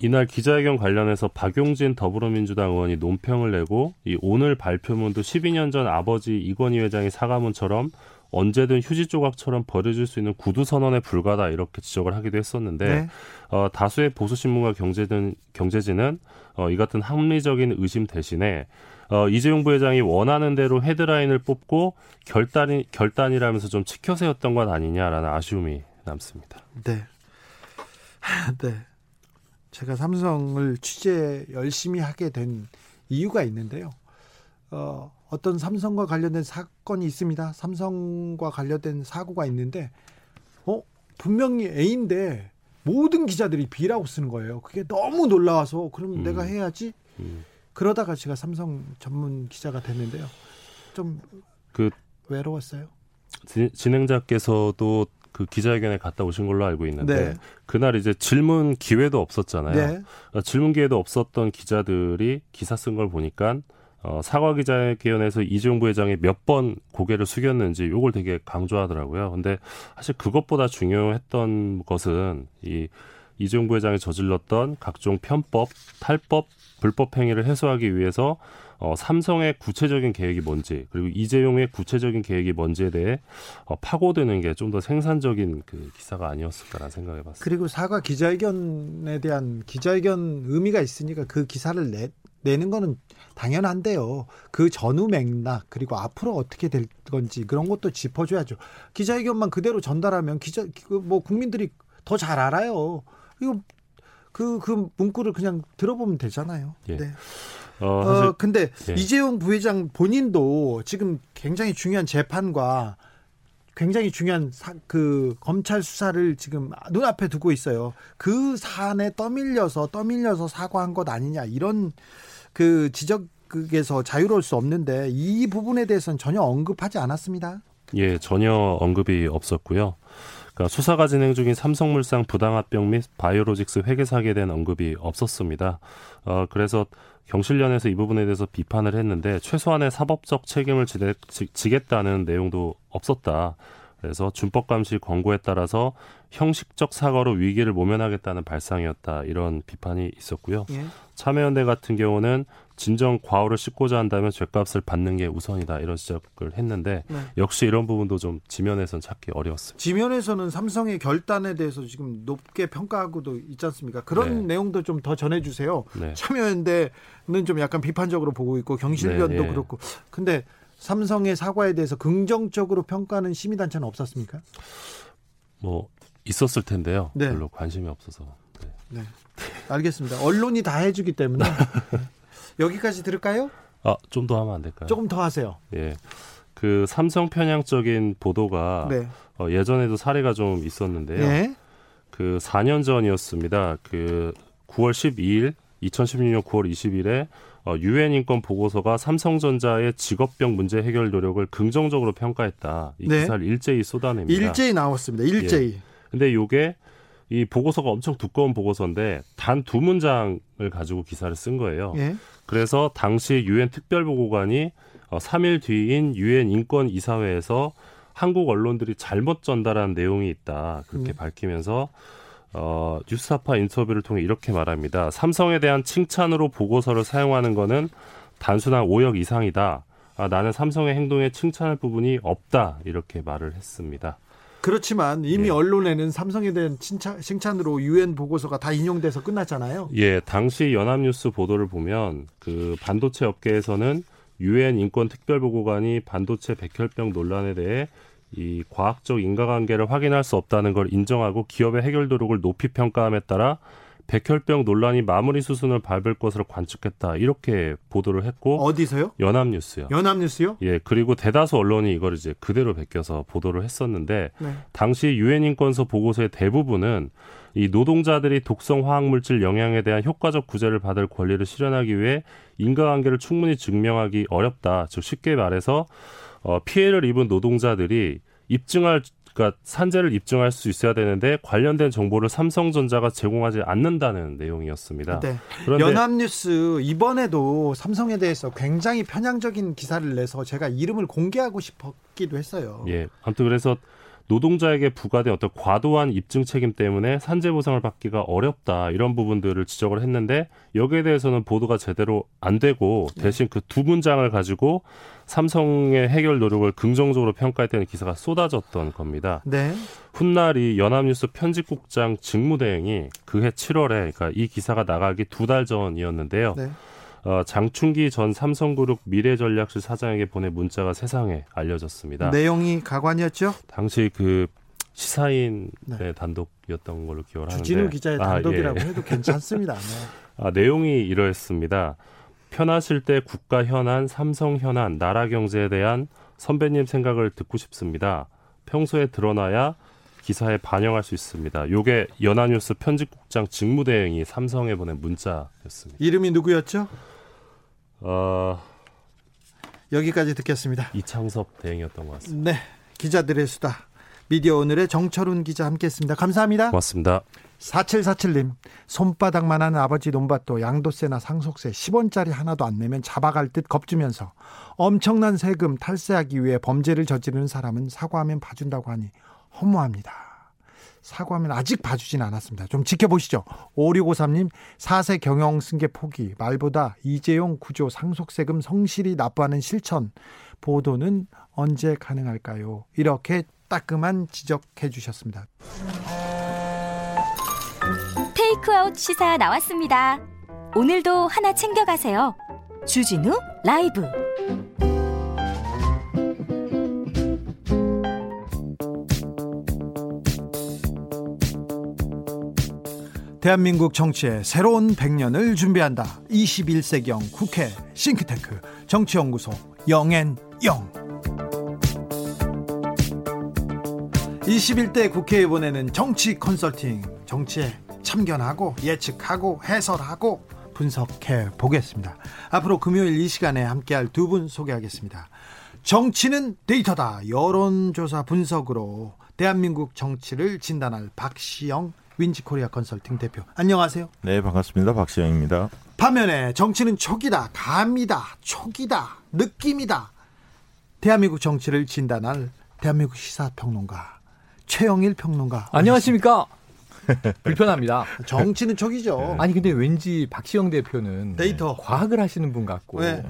이날 기자회견 관련해서 박용진 더불어민주당 의원이 논평을 내고 이 오늘 발표문도 12년 전 아버지 이건희 회장의 사과문처럼 언제든 휴지 조각처럼 버려질 수 있는 구두 선언에 불과다 이렇게 지적을 하기도 했었는데 네. 어, 다수의 보수 신문과 경제든 경제지는 어, 이 같은 합리적인 의심 대신에 어, 이재용 부회장이 원하는 대로 헤드라인을 뽑고 결단이 결단이라면서 좀 치켜 세웠던 건 아니냐라는 아쉬움이 남습니다. 네. 네. 제가 삼성을 취재 열심히 하게 된 이유가 있는데요. 어, 어떤 삼성과 관련된 사건이 있습니다. 삼성과 관련된 사고가 있는데, 어, 분명히 A인데 모든 기자들이 B라고 쓰는 거예요. 그게 너무 놀라워서 그럼 음. 내가 해야지. 음. 그러다가 제가 삼성 전문 기자가 됐는데요. 좀 그 외로웠어요. 진행자께서도 그 기자회견에 갔다 오신 걸로 알고 있는데 네. 그날 이제 질문 기회도 없었잖아요. 네. 그러니까 질문 기회도 없었던 기자들이 기사 쓴 걸 보니까 어, 사과 기자회견에서 이재용 부회장이 몇 번 고개를 숙였는지 요걸 되게 강조하더라고요. 근데 사실 그것보다 중요했던 것은 이 이재용 부회장이 저질렀던 각종 편법, 탈법, 불법 행위를 해소하기 위해서 어, 삼성의 구체적인 계획이 뭔지 그리고 이재용의 구체적인 계획이 뭔지에 대해 어, 파고드는 게 좀 더 생산적인 그 기사가 아니었을까라는 생각해 봤습니다. 그리고 사과 기자회견에 대한 기자회견 의미가 있으니까 그 기사를 내, 내는 거는 당연한데요. 그 전후 맥락 그리고 앞으로 어떻게 될 건지 그런 것도 짚어줘야죠. 기자회견만 그대로 전달하면 기자 그뭐 국민들이 더 잘 알아요. 이거 그, 그 문구를 그냥 들어보면 되잖아요. 예. 네. 어, 어 근데 예. 이재용 부회장 본인도 지금 굉장히 중요한 재판과 굉장히 중요한 사, 그 검찰 수사를 지금 눈앞에 두고 있어요. 그 사안에 떠밀려서 떠밀려서 사과한 것 아니냐 이런 그 지적에서 자유로울 수 없는데 이 부분에 대해서는 전혀 언급하지 않았습니다. 예, 전혀 언급이 없었고요. 그러니까 수사가 진행 중인 삼성물산 부당합병 및 바이오로직스 회계 사기에 대한 언급이 없었습니다. 어, 그래서 경실련에서 이 부분에 대해서 비판을 했는데 최소한의 사법적 책임을 지대, 지, 겠다는 내용도 없었다. 그래서 준법감시 권고에 따라서 형식적 사과로 위기를 모면하겠다는 발상이었다 이런 비판이 있었고요. 예. 참여연대 같은 경우는 진정 과오를 씻고자 한다면 죄값을 받는 게 우선이다 이런 지적을 했는데 네. 역시 이런 부분도 좀 지면에서는 찾기 어려웠습니다. 지면에서는 삼성의 결단에 대해서 지금 높게 평가하고도 있지 않습니까? 그런 네. 내용도 좀 더 전해주세요. 네. 참여연대는 좀 약간 비판적으로 보고 있고 경실련도 네, 예. 그렇고 근데 삼성의 사과에 대해서 긍정적으로 평가하는 시민단체는 없었습니까? 뭐 있었을 텐데요. 네. 별로 관심이 없어서. 네. 네. 알겠습니다. 언론이 다 해주기 때문에 여기까지 들을까요? 아, 좀 더 하면 안 될까요? 조금 더 하세요. 예. 그 삼성 편향적인 보도가 네. 어, 예전에도 사례가 좀 있었는데요. 네. 그 4년 전이었습니다. 그 9월 12일, 2016년 9월 20일에 어, 유엔 인권 보고서가 삼성전자의 직업병 문제 해결 노력을 긍정적으로 평가했다. 이 네. 기사를 일제히 쏟아냅니다. 일제히 나왔습니다. 일제히. 예. 근데 요게 이 보고서가 엄청 두꺼운 보고서인데 단 두 문장 을 가지고 기사를 쓴 거예요. 예. 그래서 당시 유엔 특별보고관이 어, 3일 뒤인 유엔 인권 이사회에서 한국 언론들이 잘못 전달한 내용이 있다 그렇게 음. 밝히면서 어, 뉴스타파 인터뷰를 통해 이렇게 말합니다. 삼성에 대한 칭찬으로 보고서를 사용하는 것은 단순한 오역 이상이다. 아, 나는 삼성의 행동에 칭찬할 부분이 없다. 이렇게 말을 했습니다. 그렇지만 이미 예. 언론에는 삼성에 대한 칭찬, 칭찬으로 유엔 보고서가 다 인용돼서 끝났잖아요. 예, 당시 연합뉴스 보도를 보면 그 반도체 업계에서는 유엔 인권 특별보고관이 반도체 백혈병 논란에 대해 이 과학적 인과관계를 확인할 수 없다는 걸 인정하고 기업의 해결 도력을 높이 평가함에 따라 백혈병 논란이 마무리 수순을 밟을 것으로 관측했다 이렇게 보도를 했고 어디서요? 연합뉴스요. 연합뉴스요? 예 그리고 대다수 언론이 이걸 이제 그대로 베껴서 보도를 했었는데 네. 당시 유엔 인권서 보고서의 대부분은 이 노동자들이 독성 화학 물질 영향에 대한 효과적 구제를 받을 권리를 실현하기 위해 인과관계를 충분히 증명하기 어렵다. 즉 쉽게 말해서 어, 피해를 입은 노동자들이 입증할 그러니까 산재를 입증할 수 있어야 되는데 관련된 정보를 삼성전자가 제공하지 않는다는 내용이었습니다. 네. 그런데 연합뉴스 이번에도 삼성에 대해서 굉장히 편향적인 기사를 내서 제가 이름을 공개하고 싶었기도 했어요. 예. 아무튼 그래서 노동자에게 부과된 어떤 과도한 입증 책임 때문에 산재 보상을 받기가 어렵다 이런 부분들을 지적을 했는데 여기에 대해서는 보도가 제대로 안 되고 네. 대신 그 두 문장을 가지고 삼성의 해결 노력을 긍정적으로 평가했다는 기사가 쏟아졌던 겁니다. 네. 훗날이 연합뉴스 편집국장 직무대행이 그해 7월에 그러니까 이 기사가 나가기 두 달 전이었는데요. 네. 어, 장충기 전 삼성그룹 미래전략실 사장에게 보낸 문자가 세상에 알려졌습니다. 내용이 가관이었죠? 당시 그 시사인의 네. 단독이었던 걸로 기억을 하는데 주진우 기자의 단독이라고 아, 예. 해도 괜찮습니다. 네. 아, 내용이 이러했습니다. 편하실 때 국가 현안, 삼성 현안, 나라 경제에 대한 선배님 생각을 듣고 싶습니다. 평소에 드러나야 기사에 반영할 수 있습니다. 요게 연합뉴스 편집국장 직무대행이 삼성에 보낸 문자였습니다. 이름이 누구였죠? 어... 여기까지 듣겠습니다. 이창섭 대행이었던 것 같습니다. 네, 기자들의 수다. 미디어 오늘의 정철훈 기자 함께했습니다. 감사합니다. 고맙습니다. 4747님, 손바닥만한 아버지 논밭도 양도세나 상속세 10원짜리 하나도 안 내면 잡아갈 듯 겁주면서 엄청난 세금 탈세하기 위해 범죄를 저지르는 사람은 사과하면 봐준다고 하니 허무합니다. 사과하면 아직 봐주진 않았습니다. 좀 지켜보시죠. 5653님, 4세 경영 승계 포기, 말보다 이재용 구조 상속세금 성실히 납부하는 실천, 보도는 언제 가능할까요? 이렇게 따끔한 지적해 주셨습니다. 테이크아웃 시사 나왔습니다. 오늘도 하나 챙겨가세요. 주진우 라이브. 대한민국 정치의 새로운 100년을 준비한다. 21세기형 국회 싱크탱크 정치연구소 영앤영. 21대 국회에 보내는 정치 컨설팅 정치에 참견하고 예측하고 해설하고 분석해 보겠습니다. 앞으로 금요일 이 시간에 함께할 두 분 소개하겠습니다. 정치는 데이터다. 여론조사 분석으로 대한민국 정치를 진단할 박시영 윈지코리아 컨설팅 대표. 안녕하세요. 네, 반갑습니다. 박시영입니다. 반면에 정치는 촉이다, 감이다, 촉이다, 느낌이다. 대한민국 정치를 진단할 대한민국 시사평론가 최영일 평론가. 안녕하십니까? 불편합니다. 정치는 촉이죠. 아니 근데 왠지 박시영 대표는 데이터 과학을 하시는 분 같고 네.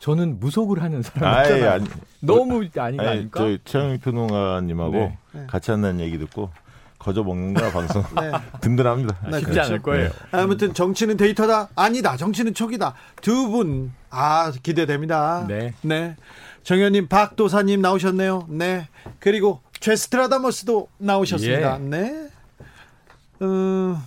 저는 무속을 하는 사람 같잖아요. 너무 아닌가 아니, 저 최영일 평론가님하고 네. 네. 같이 한다는 얘기 듣고 거저 먹는 거라 방송 네. 든든합니다. 네, 쉽지. 않을 거예요. 네. 아무튼 정치는 데이터다 아니다. 정치는 촉이다. 두 분 아 기대됩니다. 네. 네. 정현님 박도사님 나오셨네요. 네. 그리고 최스트라다머스도 나오셨습니다. 예. 네. 어,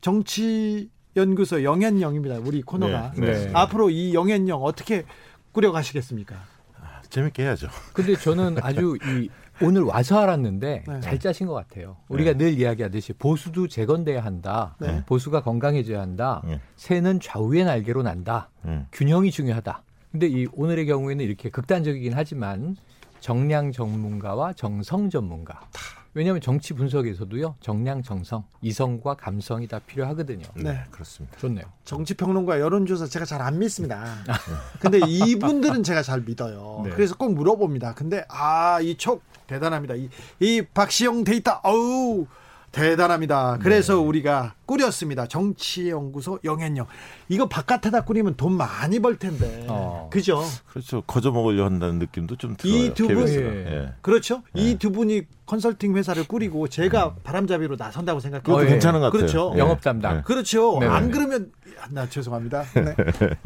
정치 연구소 영앤영입니다. 우리 코너가. 네, 네. 앞으로 이 영앤영 어떻게 꾸려가시겠습니까? 아, 재밌게 해야죠. 근데 저는 아주 이 오늘 와서 알았는데 네. 잘 짜신 것 같아요. 우리가 네. 늘 이야기하듯이 보수도 재건돼야 한다. 네. 보수가 건강해져야 한다. 네. 새는 좌우의 날개로 난다. 균형이 중요하다. 근데 이 오늘의 경우에는 이렇게 극단적이긴 하지만 정량 전문가와 정성 전문가. 왜냐하면 정치 분석에서도요 정량 정성 이성과 감성이 다 필요하거든요. 네, 그렇습니다. 좋네요. 정치 평론가 여론조사 제가 잘 안 믿습니다. 근데 이분들은 제가 잘 믿어요. 네. 그래서 꼭 물어봅니다. 근데 아 이 촉 대단합니다. 이, 이 박시영 데이터 어우 대단합니다. 그래서 네. 우리가 꾸렸습니다. 정치연구소 영앤영. 이거 바깥에다 꾸리면 돈 많이 벌 텐데. 어. 그죠? 그렇죠. 거저 먹으려 한다는 느낌도 좀 들어요. 이 두 분, 예. 그렇죠. 예. 이두 분이 컨설팅 회사를 꾸리고 제가 음. 바람잡이로 나선다고 생각해요. 어, 예. 괜찮은 것 같아요. 그렇죠. 예. 영업 담당. 예. 그렇죠. 네네. 안 그러면 나 죄송합니다. 네.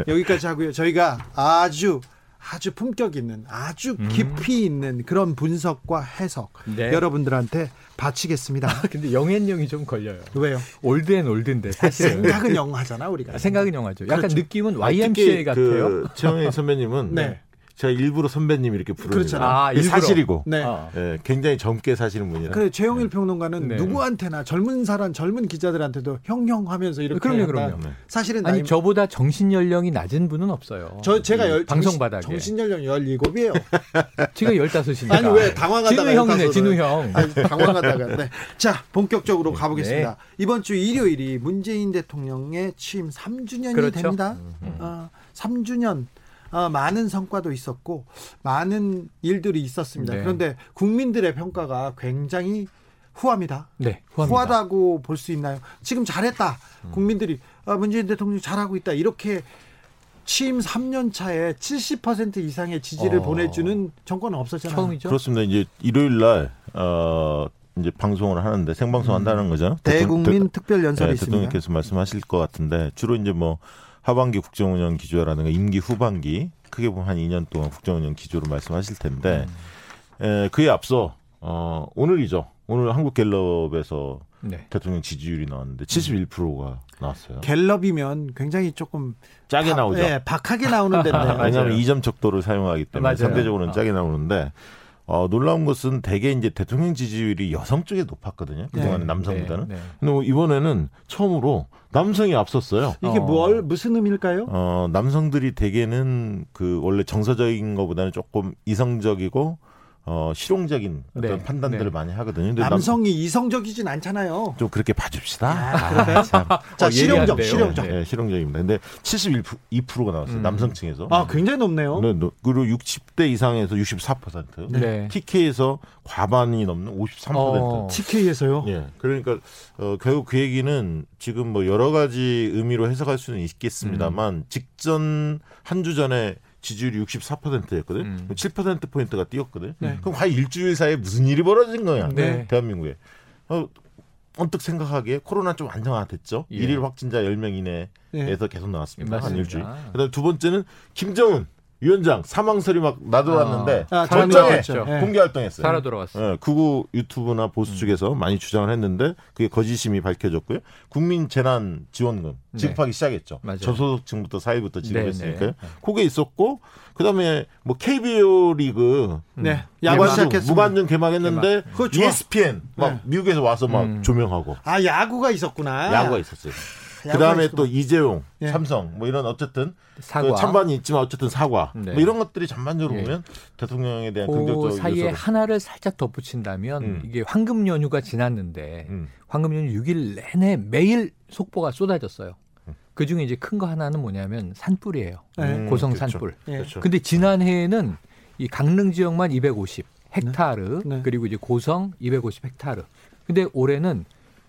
여기까지 하고요. 저희가 아주 아주 품격 있는 아주 음. 깊이 음. 있는 그런 분석과 해석 네. 여러분들한테 바치겠습니다. 아, 근데 young and young이 좀 걸려요. 왜요? old and old인데 사실은 생각은 young하잖아 우리가. 생각은 young하죠. 약간 그렇죠. 느낌은 YMCA 아, 같아요. 그 최영희 선배님은 네. 제가 일부러 선배님 이렇게 부르는 아, 사실이고 네. 네. 굉장히 젊게 사시는 분이라. 그래 최영일 네. 평론가는 네. 누구한테나 젊은 사람 젊은 기자들한테도 형형 하면서 이렇게 그럼요, 그럼요. 네. 사실은 아니 나이... 저보다 정신 연령이 낮은 분은 없어요. 저 제가 열, 방송 바닥에 정신 연령 17이에요. 제가 15이니까. 아니 왜 당황하다가 진우 형이네, 진우 형. 아니, 당황하다가. 네. 자, 본격적으로 가보겠습니다. 이번 주 일요일이 문재인 대통령의 취임 3주년이 그렇죠? 됩니다. 음. 어, 3주년 어, 많은 성과도 있었고 많은 일들이 있었습니다. 네. 그런데 국민들의 평가가 굉장히 후합니다. 네, 후합니다. 후하다고 볼 수 있나요? 지금 잘했다. 음. 국민들이 아, 문재인 대통령이 잘하고 있다. 이렇게 취임 3년 차에 70% 이상의 지지를 어. 보내주는 정권은 없었잖아요. 처음이죠. 그렇습니다. 이제 일요일 날 어, 이제 방송을 하는데 생방송 한다는 음. 거죠. 대국민 특별 연설이 네, 있습니다. 대통령께서 말씀하실 것 같은데 주로 이제 뭐 하반기 국정운영 기조라든가 임기 후반기 크게 보면 한 2년 동안 국정운영 기조로 말씀하실 텐데 음. 에, 그에 앞서 어, 오늘이죠. 오늘 한국갤럽에서 네. 대통령 지지율이 나왔는데 71%가 나왔어요. 갤럽이면 굉장히 조금 짜게 바, 나오죠. 네, 박하게 나오는 데인데. 왜냐하면 2점 척도를 사용하기 때문에 맞아요. 상대적으로는 어. 짜게 나오는데 어, 놀라운 것은 대개 이제 대통령 지지율이 여성 쪽에 높았거든요. 그동안 네. 남성보다는. 네. 네. 근데 뭐 이번에는 처음으로 남성이 앞섰어요. 이게 어. 뭘 무슨 의미일까요? 어, 남성들이 대개는 그 원래 정서적인 것보다는 조금 이성적이고 어, 실용적인 어떤 네. 판단들을 네. 많이 하거든요. 남성이 남... 이성적이진 않잖아요. 좀 그렇게 봐줍시다. 아, 그래요? 아, 자, 어, 실용적, 실용적. 네, 실용적입니다. 근데 71%가 나왔어요. 음. 남성층에서. 아, 굉장히 높네요. 네, 그리고 60대 이상에서 64%. 네. TK에서 과반이 넘는 53%. 어. TK에서요? 예. 그러니까 어, 결국 그 얘기는 지금 뭐 여러 가지 의미로 해석할 수는 있겠습니다만 음. 직전 한 주 전에 지지율이 64%였거든. 음. 7% 포인트가 뛰었거든. 네. 그럼 과연 일주일 사이에 무슨 일이 벌어진 거야? 네. 대한민국에. 어, 언뜻 생각하기에 코로나 좀 안정화됐죠. 예. 일일 확진자 10명 이내에서 네. 계속 나왔습니다. 맞습니다. 한 일주일. 그다음 두 번째는 김정은 위원장 사망설이 막 나돌았는데 아, 절정에 네. 공개 활동했어요. 살아 돌아왔어요. 네, 그거 유튜브나 보수 음. 측에서 많이 주장을 했는데 그게 거짓임이 밝혀졌고요. 국민 재난 지원금 네. 지급하기 네. 시작했죠. 맞아요. 저소득층부터 사회부터 지급했으니까요. 네, 네. 그게 있었고 그다음에 뭐 KBO 리그 네. 야구 시작했습니다. 무관중 개막했는데 개막. ESPN 막 미국에서 와서 막 음. 조명하고. 아 야구가 있었구나. 야구가 있었어요. 그 다음에 또 이재용, 예. 삼성 뭐 이런 어쨌든 사과. 그 찬반이 있지만 어쨌든 사과 네. 뭐 이런 것들이 전반적으로 예. 보면 대통령에 대한 그 긍정적 사이에 요소로. 하나를 살짝 덧붙인다면 음. 이게 황금 연휴가 지났는데 음. 황금 연휴 6일 내내 매일 속보가 쏟아졌어요. 음. 그 중에 이제 큰 거 하나는 뭐냐면 산불이에요. 네. 고성 그렇죠. 산불. 예. 그렇죠. 근데 지난해에는 이 강릉 지역만 250 헥타르 네. 네. 그리고 이제 고성 250 헥타르. 근데 올해는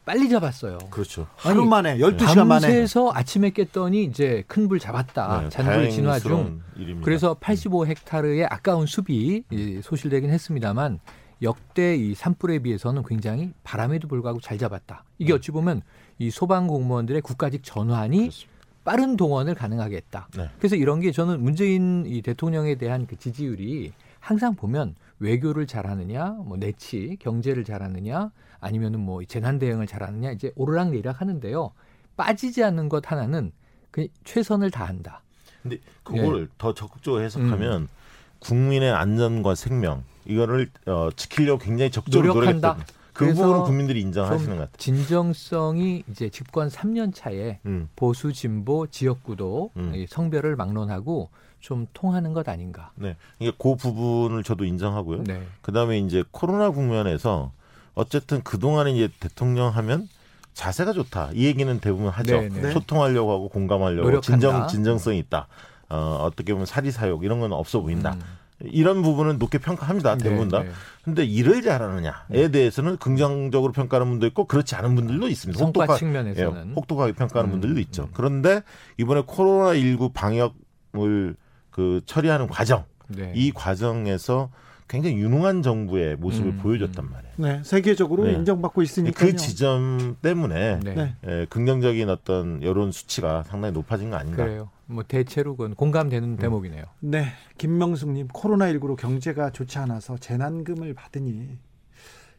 빨리 잡았어요. 그렇죠. 하루 만에 12시간 만에. 밤새서 아침에 깼더니 이제 큰 불 잡았다. 네, 잔불 진화 중. 일입니다. 그래서 85헥타르의 아까운 숲이 소실되긴 했습니다만 역대 이 산불에 비해서는 굉장히 바람에도 불구하고 잘 잡았다. 이게 네. 어찌 보면 이 소방 공무원들의 국가직 전환이 그렇습니다. 빠른 동원을 가능하게 했다. 네. 그래서 이런 게 저는 문재인 이 대통령에 대한 그 지지율이 항상 보면 외교를 잘하느냐, 뭐 내치, 경제를 잘하느냐, 아니면은 뭐 재난 대응을 잘하느냐 이제 오르락 내리락 하는데요. 빠지지 않는 것 하나는 그 최선을 다한다. 근데 그걸 예. 더 적극적으로 해석하면 음. 국민의 안전과 생명 이거를 어, 지키려고 굉장히 적극적으로 노력한다. 그 부분은 국민들이 인정하시는 것 같아요. 진정성이 이제 집권 3년 차에 음. 보수 진보 지역구도 음. 성별을 막론하고 좀 통하는 것 아닌가. 네, 이게 그 부분을 저도 인정하고요. 네. 그 다음에 이제 코로나 국면에서 어쨌든 그 동안에 이제 대통령 하면 자세가 좋다. 이 얘기는 대부분 하죠. 네네. 네. 소통하려고 하고 공감하려고 노력한다. 진정 진정성이 있다. 어, 어떻게 보면 사리 사욕 이런 건 없어 보인다. 음. 이런 부분은 높게 평가합니다. 네, 대부분 다. 네. 근데 일을 잘하느냐에 네. 대해서는 긍정적으로 평가하는 분도 있고 그렇지 않은 분들도 있습니다. 성과 측면에서는 예, 혹독하게 평가하는 음, 분들도 있죠. 음. 그런데 이번에 코로나 19 방역을 그 처리하는 과정 네. 이 과정에서 굉장히 유능한 정부의 모습을 음. 보여줬단 말이에요. 네, 세계적으로 네. 인정받고 있으니까 그 지점 때문에 네. 예, 긍정적인 어떤 여론 수치가 상당히 높아진 거 아닌가. 그래요. 뭐 대체로 그 공감되는 음. 대목이네요. 네, 김명숙님 코로나 19로 경제가 좋지 않아서 재난금을 받으니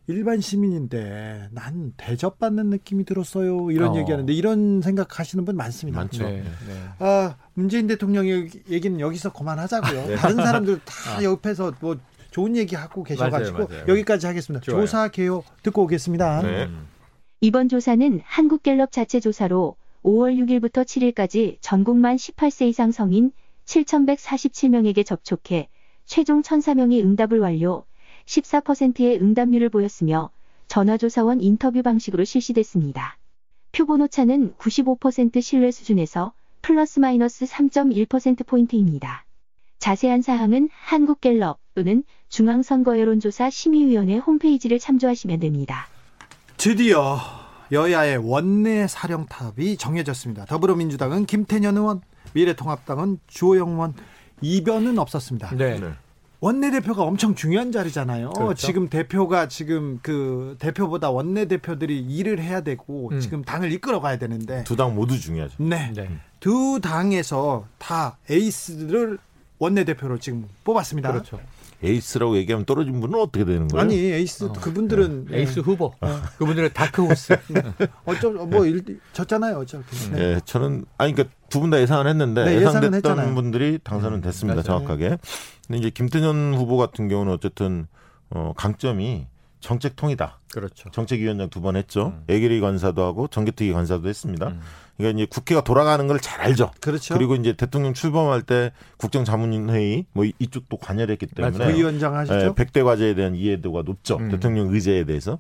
일반 시민인데 난 대접받는 느낌이 들었어요. 이런 어. 얘기하는데 이런 생각하시는 분 많습니다. 많죠. 네, 네. 아, 문재인 대통령의 얘기는 여기서 그만하자고요. 네. 다른 사람들 다 아. 옆에서 뭐 좋은 얘기 하고 계셔가지고 맞아요, 맞아요. 여기까지 하겠습니다. 좋아요. 조사 개요 듣고 오겠습니다. 네. 이번 조사는 한국갤럽 자체 조사로 5월 6일부터 7일까지 전국만 18세 이상 성인 7,147명에게 접촉해 최종 1,004명이 응답을 완료, 14%의 응답률을 보였으며 전화조사원 인터뷰 방식으로 실시됐습니다. 표본 오차는 95% 신뢰 수준에서 플러스 마이너스 3.1%포인트입니다. 자세한 사항은 한국갤럽 또는 중앙선거여론조사 심의위원회 홈페이지를 참조하시면 됩니다. 드디어 여야의 원내 사령탑이 정해졌습니다. 더불어민주당은 김태년 의원, 미래통합당은 주호영 의원 이변은 없었습니다. 네. 네. 원내대표가 엄청 중요한 자리잖아요. 그렇죠? 지금 대표가 지금 그 대표보다 원내대표들이 일을 해야 되고 음. 지금 당을 이끌어 가야 되는데 두 당 모두 중요하죠. 네. 네. 두 당에서 다 에이스를 원내대표로 지금 뽑았습니다. 그렇죠. 에이스라고 얘기하면 떨어진 분은 어떻게 되는 거예요? 아니 에이스 어. 그분들은 네. 에이스 후보 어. 그분들은 다크 호스 어쩜 뭐 일, 졌잖아요 어차피 네. 네. 저는 아니 그러니까 두 분 다 예상을 했는데 네, 예상됐던 했잖아요. 분들이 당선은 음, 됐습니다 정확하게 근데 이제 김태년 후보 같은 경우는 어쨌든 어, 강점이 정책 통이다 그렇죠. 정책위원장 두 번 했죠. 음. 예결위 간사도 하고 정개특위 간사도 했습니다. 음. 그러니까 이제 국회가 돌아가는 걸 잘 알죠. 그렇죠. 그리고 이제 대통령 출범할 때 국정자문회의 뭐 이쪽도 관여를 했기 때문에 부위원장 하시죠. 예, 100대 과제에 대한 이해도가 높죠. 음. 대통령 의제에 대해서.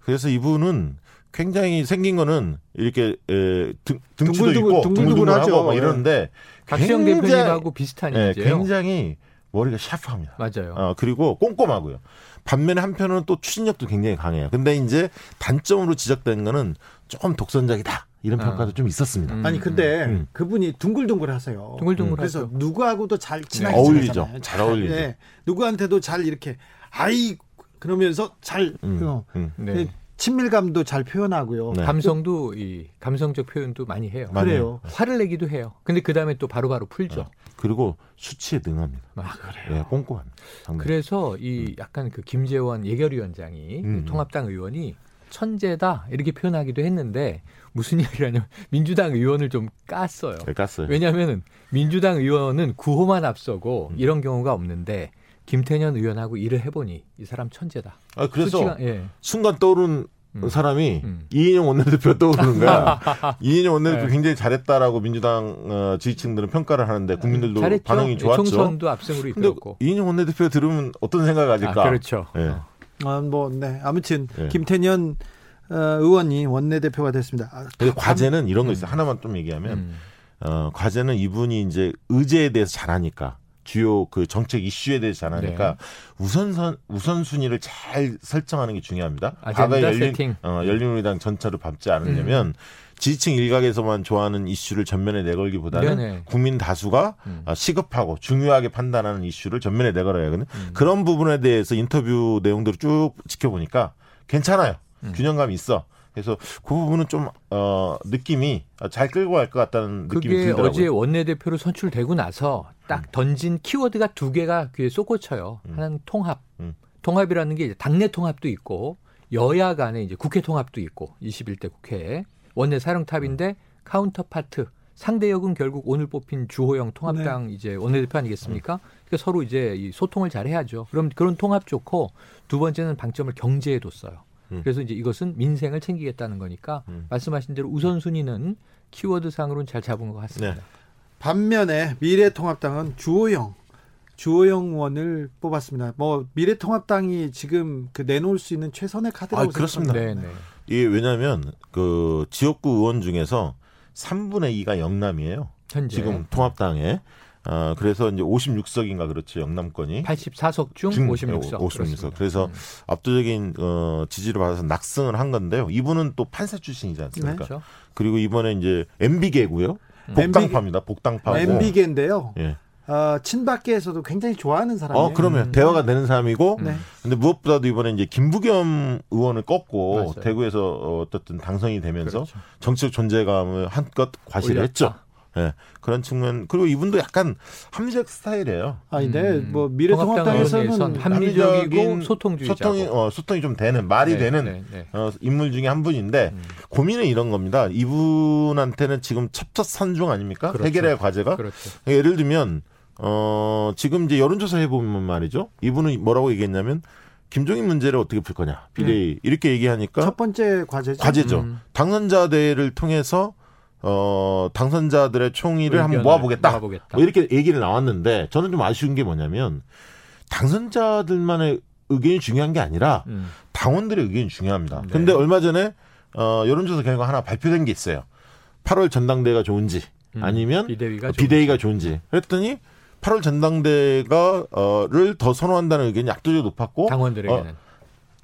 그래서 이분은 굉장히 생긴 거는 이렇게 에, 등, 등치도 둥글둥글, 있고 둥글둥글하고 막 이러는데 박시영 대표님하고 비슷한 예, 굉장히 머리가 샤프합니다. 맞아요. 어, 그리고 꼼꼼하고요. 반면에 한편으로는 또 추진력도 굉장히 강해요. 근데 이제 단점으로 지적된 거는 조금 독선적이다. 이런 아. 평가도 좀 있었습니다. 음. 아니 근데 음. 그분이 둥글둥글하세요. 둥글둥글 그래서 누구하고도 잘 친하게 네. 어울리죠. 잘 어울리죠. 네. 누구한테도 잘 이렇게 아이 그러면서 잘 음. 어, 음. 네. 친밀감도 잘 표현하고요. 네. 감성도 이 감성적 표현도 많이 해요. 그래요. 화를 내기도 해요. 근데 그 다음에 또 바로바로 풀죠. 어. 그리고 수치에 능합니다. 아, 그래요. 네, 꼼꼼합니다. 그래서 이 음. 약간 그 김재원 예결위원장이 음. 통합당 의원이 천재다 이렇게 표현하기도 했는데 무슨 얘기냐면 민주당 의원을 좀 깠어요. 네, 깠어요. 왜냐하면 민주당 의원은 구호만 앞서고 음. 이런 경우가 없는데 김태년 의원하고 일을 해보니 이 사람 천재다. 아 그래서 수치가, 예. 순간 떠오른 음. 사람이 음. 이인영 원내대표 떠오르는 거야. 이인영 원내대표 네. 굉장히 잘했다라고 민주당 어, 지지층들은 평가를 하는데 국민들도 잘했죠. 반응이 좋았죠. 총선도 압승으로 이끌었고. 이인영 원내대표 들으면 어떤 생각 가질까? 아, 그렇죠. 네. 아, 뭐, 네. 아무튼 네. 김태년 어, 의원이 원내대표가 됐습니다. 아, 과제는 이런 거 있어요. 음. 하나만 좀 얘기하면 음. 어, 과제는 이분이 이제 의제에 대해서 잘하니까 주요 그 정책 이슈에 대해서 잘하니까 네. 우선선 우선순위를 잘 설정하는 게 중요합니다. 과거 열린 어, 열린우리당 전차를 밟지 않으려면 음. 지지층 일각에서만 좋아하는 이슈를 전면에 내걸기보다는 네네. 국민 다수가 음. 어, 시급하고 중요하게 판단하는 이슈를 전면에 내걸어야 하거든요. 음. 그런 부분에 대해서 인터뷰 내용들을 쭉 지켜보니까 괜찮아요. 음. 균형감이 있어. 그래서 그 부분은 좀 어, 느낌이 잘 끌고 갈 것 같다는 느낌이 들더라고요. 어제 원내대표로 선출되고 나서 딱 음. 던진 키워드가 두 개가 귀에 쏙꽂혀요. 음. 하나는 통합. 음. 통합이라는 게 당내 통합도 있고 여야 간에 이제 국회 통합도 있고 21대 국회에 원내 사령탑인데 음. counterpart 상대역은 결국 오늘 뽑힌 주호영 통합당 네. 이제 원내대표 아니겠습니까? 그러니까 서로 이제 이 소통을 잘 해야죠. 그럼 그런 통합 좋고 두 번째는 방점을 경제에 뒀어요. 음. 그래서 이제 이것은 민생을 챙기겠다는 거니까 음. 말씀하신 대로 우선순위는 키워드 상으로는 잘 잡은 것 같습니다. 네. 반면에 미래통합당은 주호영 주호영 의원을 뽑았습니다. 뭐 미래통합당이 지금 그 내놓을 수 있는 최선의 카드라고 아, 그렇습니다. 네, 네. 이게 왜냐하면 그 지역구 의원 중에서 3분의 2가 영남이에요. 현재. 지금 통합당에 어, 그래서 이제 56석인가 그렇죠 영남권이 84석 중, 중 56석. 56석. 그래서 음. 압도적인 어, 지지를 받아서 낙승을 한 건데요. 이분은 또 판사 출신이지 않습니까? 그렇죠. 그리고 이번에 이제 MB계고요. 음. 복당파입니다. 복당파고. MB계인데요. 예. 어, 친박계에서도 굉장히 좋아하는 사람이에요. 어, 그러면 음. 대화가 되는 사람이고, 네. 근데 무엇보다도 이번에 이제 김부겸 의원을 꺾고 맞아요. 대구에서 어떻든 당선이 되면서 그렇죠. 정치적 존재감을 한껏 과시를. 했죠. 예. 그런 측면 그리고 이분도 약간 합리적 스타일이에요. 아니, 네. 음. 뭐 미래통합당에서는 합리적이고 소통주의자 소통이 어, 소통이 좀 되는 말이 네, 되는 네, 네. 어, 인물 중에 한 분인데 음. 고민은 이런 겁니다. 이분한테는 지금 첩첩산중 아닙니까? 그렇죠. 해결해야 과제가. 그렇죠. 예를 들면 어, 지금 이제 여론조사 해보면 말이죠. 이분은 뭐라고 얘기했냐면 김종인 문제를 어떻게 풀 거냐. 비례 네. 이렇게 얘기하니까 첫 번째 과제죠. 과제죠. 음. 당선자 대회를 통해서 어, 당선자들의 총의를 한번 모아보겠다. 모아보겠다. 뭐 이렇게 얘기를 나왔는데 저는 좀 아쉬운 게 뭐냐면 당선자들만의 의견이 중요한 게 아니라 음. 당원들의 의견이 중요합니다. 네. 근데 얼마 전에 어, 여론조사 결과 하나 발표된 게 있어요. 8월 전당대회가 좋은지 음. 아니면 비대위가, 비대위가 좋은지. 좋은지. 그랬더니 8월 전당대회가를 더 선호한다는 의견이 압도적으로 높았고 당원들에게는 어,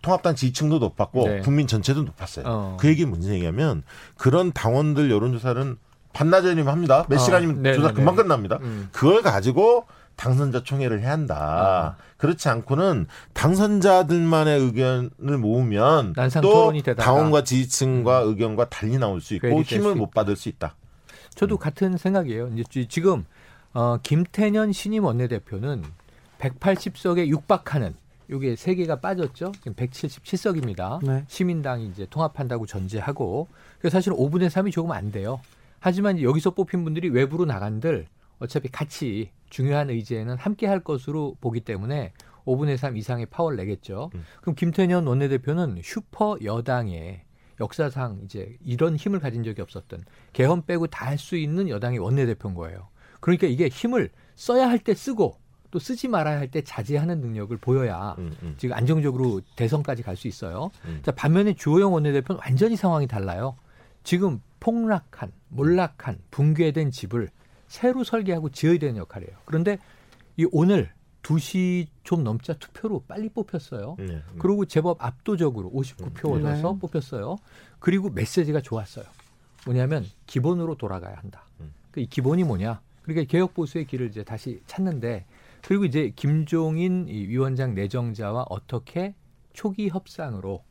통합당 지지층도 높았고 네. 국민 전체도 높았어요. 어. 그 얘기 무슨 얘기냐면 그런 당원들 여론조사는 반나절이면 합니다. 몇 어. 시간이면 네, 조사 네, 금방 네. 끝납니다. 음. 그걸 가지고 당선자 총회를 해야 한다. 어. 그렇지 않고는 당선자들만의 의견을 모으면 또 당원과 지지층과 음. 의견과 달리 나올 수 있고 힘을 못 받을 수 있다. 저도 음. 같은 생각이에요. 이제 지금 어, 김태년 신임 원내대표는 180석에 육박하는 요게 세 개가 빠졌죠. 지금 177석입니다. 네. 시민당이 이제 통합한다고 전제하고 그래서 사실 5분의 3이 조금 안 돼요. 하지만 여기서 뽑힌 분들이 외부로 나간들 어차피 같이 중요한 의제는 함께 할 것으로 보기 때문에 5분의 3 이상의 파워를 내겠죠. 음. 그럼 김태년 원내대표는 슈퍼 여당의 역사상 이제 이런 힘을 가진 적이 없었던 개헌 빼고 다 할 수 있는 여당의 원내대표인 거예요. 그러니까 이게 힘을 써야 할 때 쓰고 또 쓰지 말아야 할 때 자제하는 능력을 보여야 음, 음. 지금 안정적으로 대선까지 갈 수 있어요. 음. 자, 반면에 주호영 원내대표는 완전히 상황이 달라요. 지금 폭락한, 몰락한, 붕괴된 집을 새로 설계하고 지어야 되는 역할이에요. 그런데 이 오늘 2시 좀 넘자 투표로 빨리 뽑혔어요. 네, 네. 그리고 제법 압도적으로 59표 음. 얻어서 네. 뽑혔어요. 그리고 메시지가 좋았어요. 뭐냐면 기본으로 돌아가야 한다. 음. 그이 기본이 뭐냐? 그러니까 개혁 보수의 길을 이제 다시 찾는데 그리고 이제 김종인 위원장 내정자와 어떻게 초기 협상으로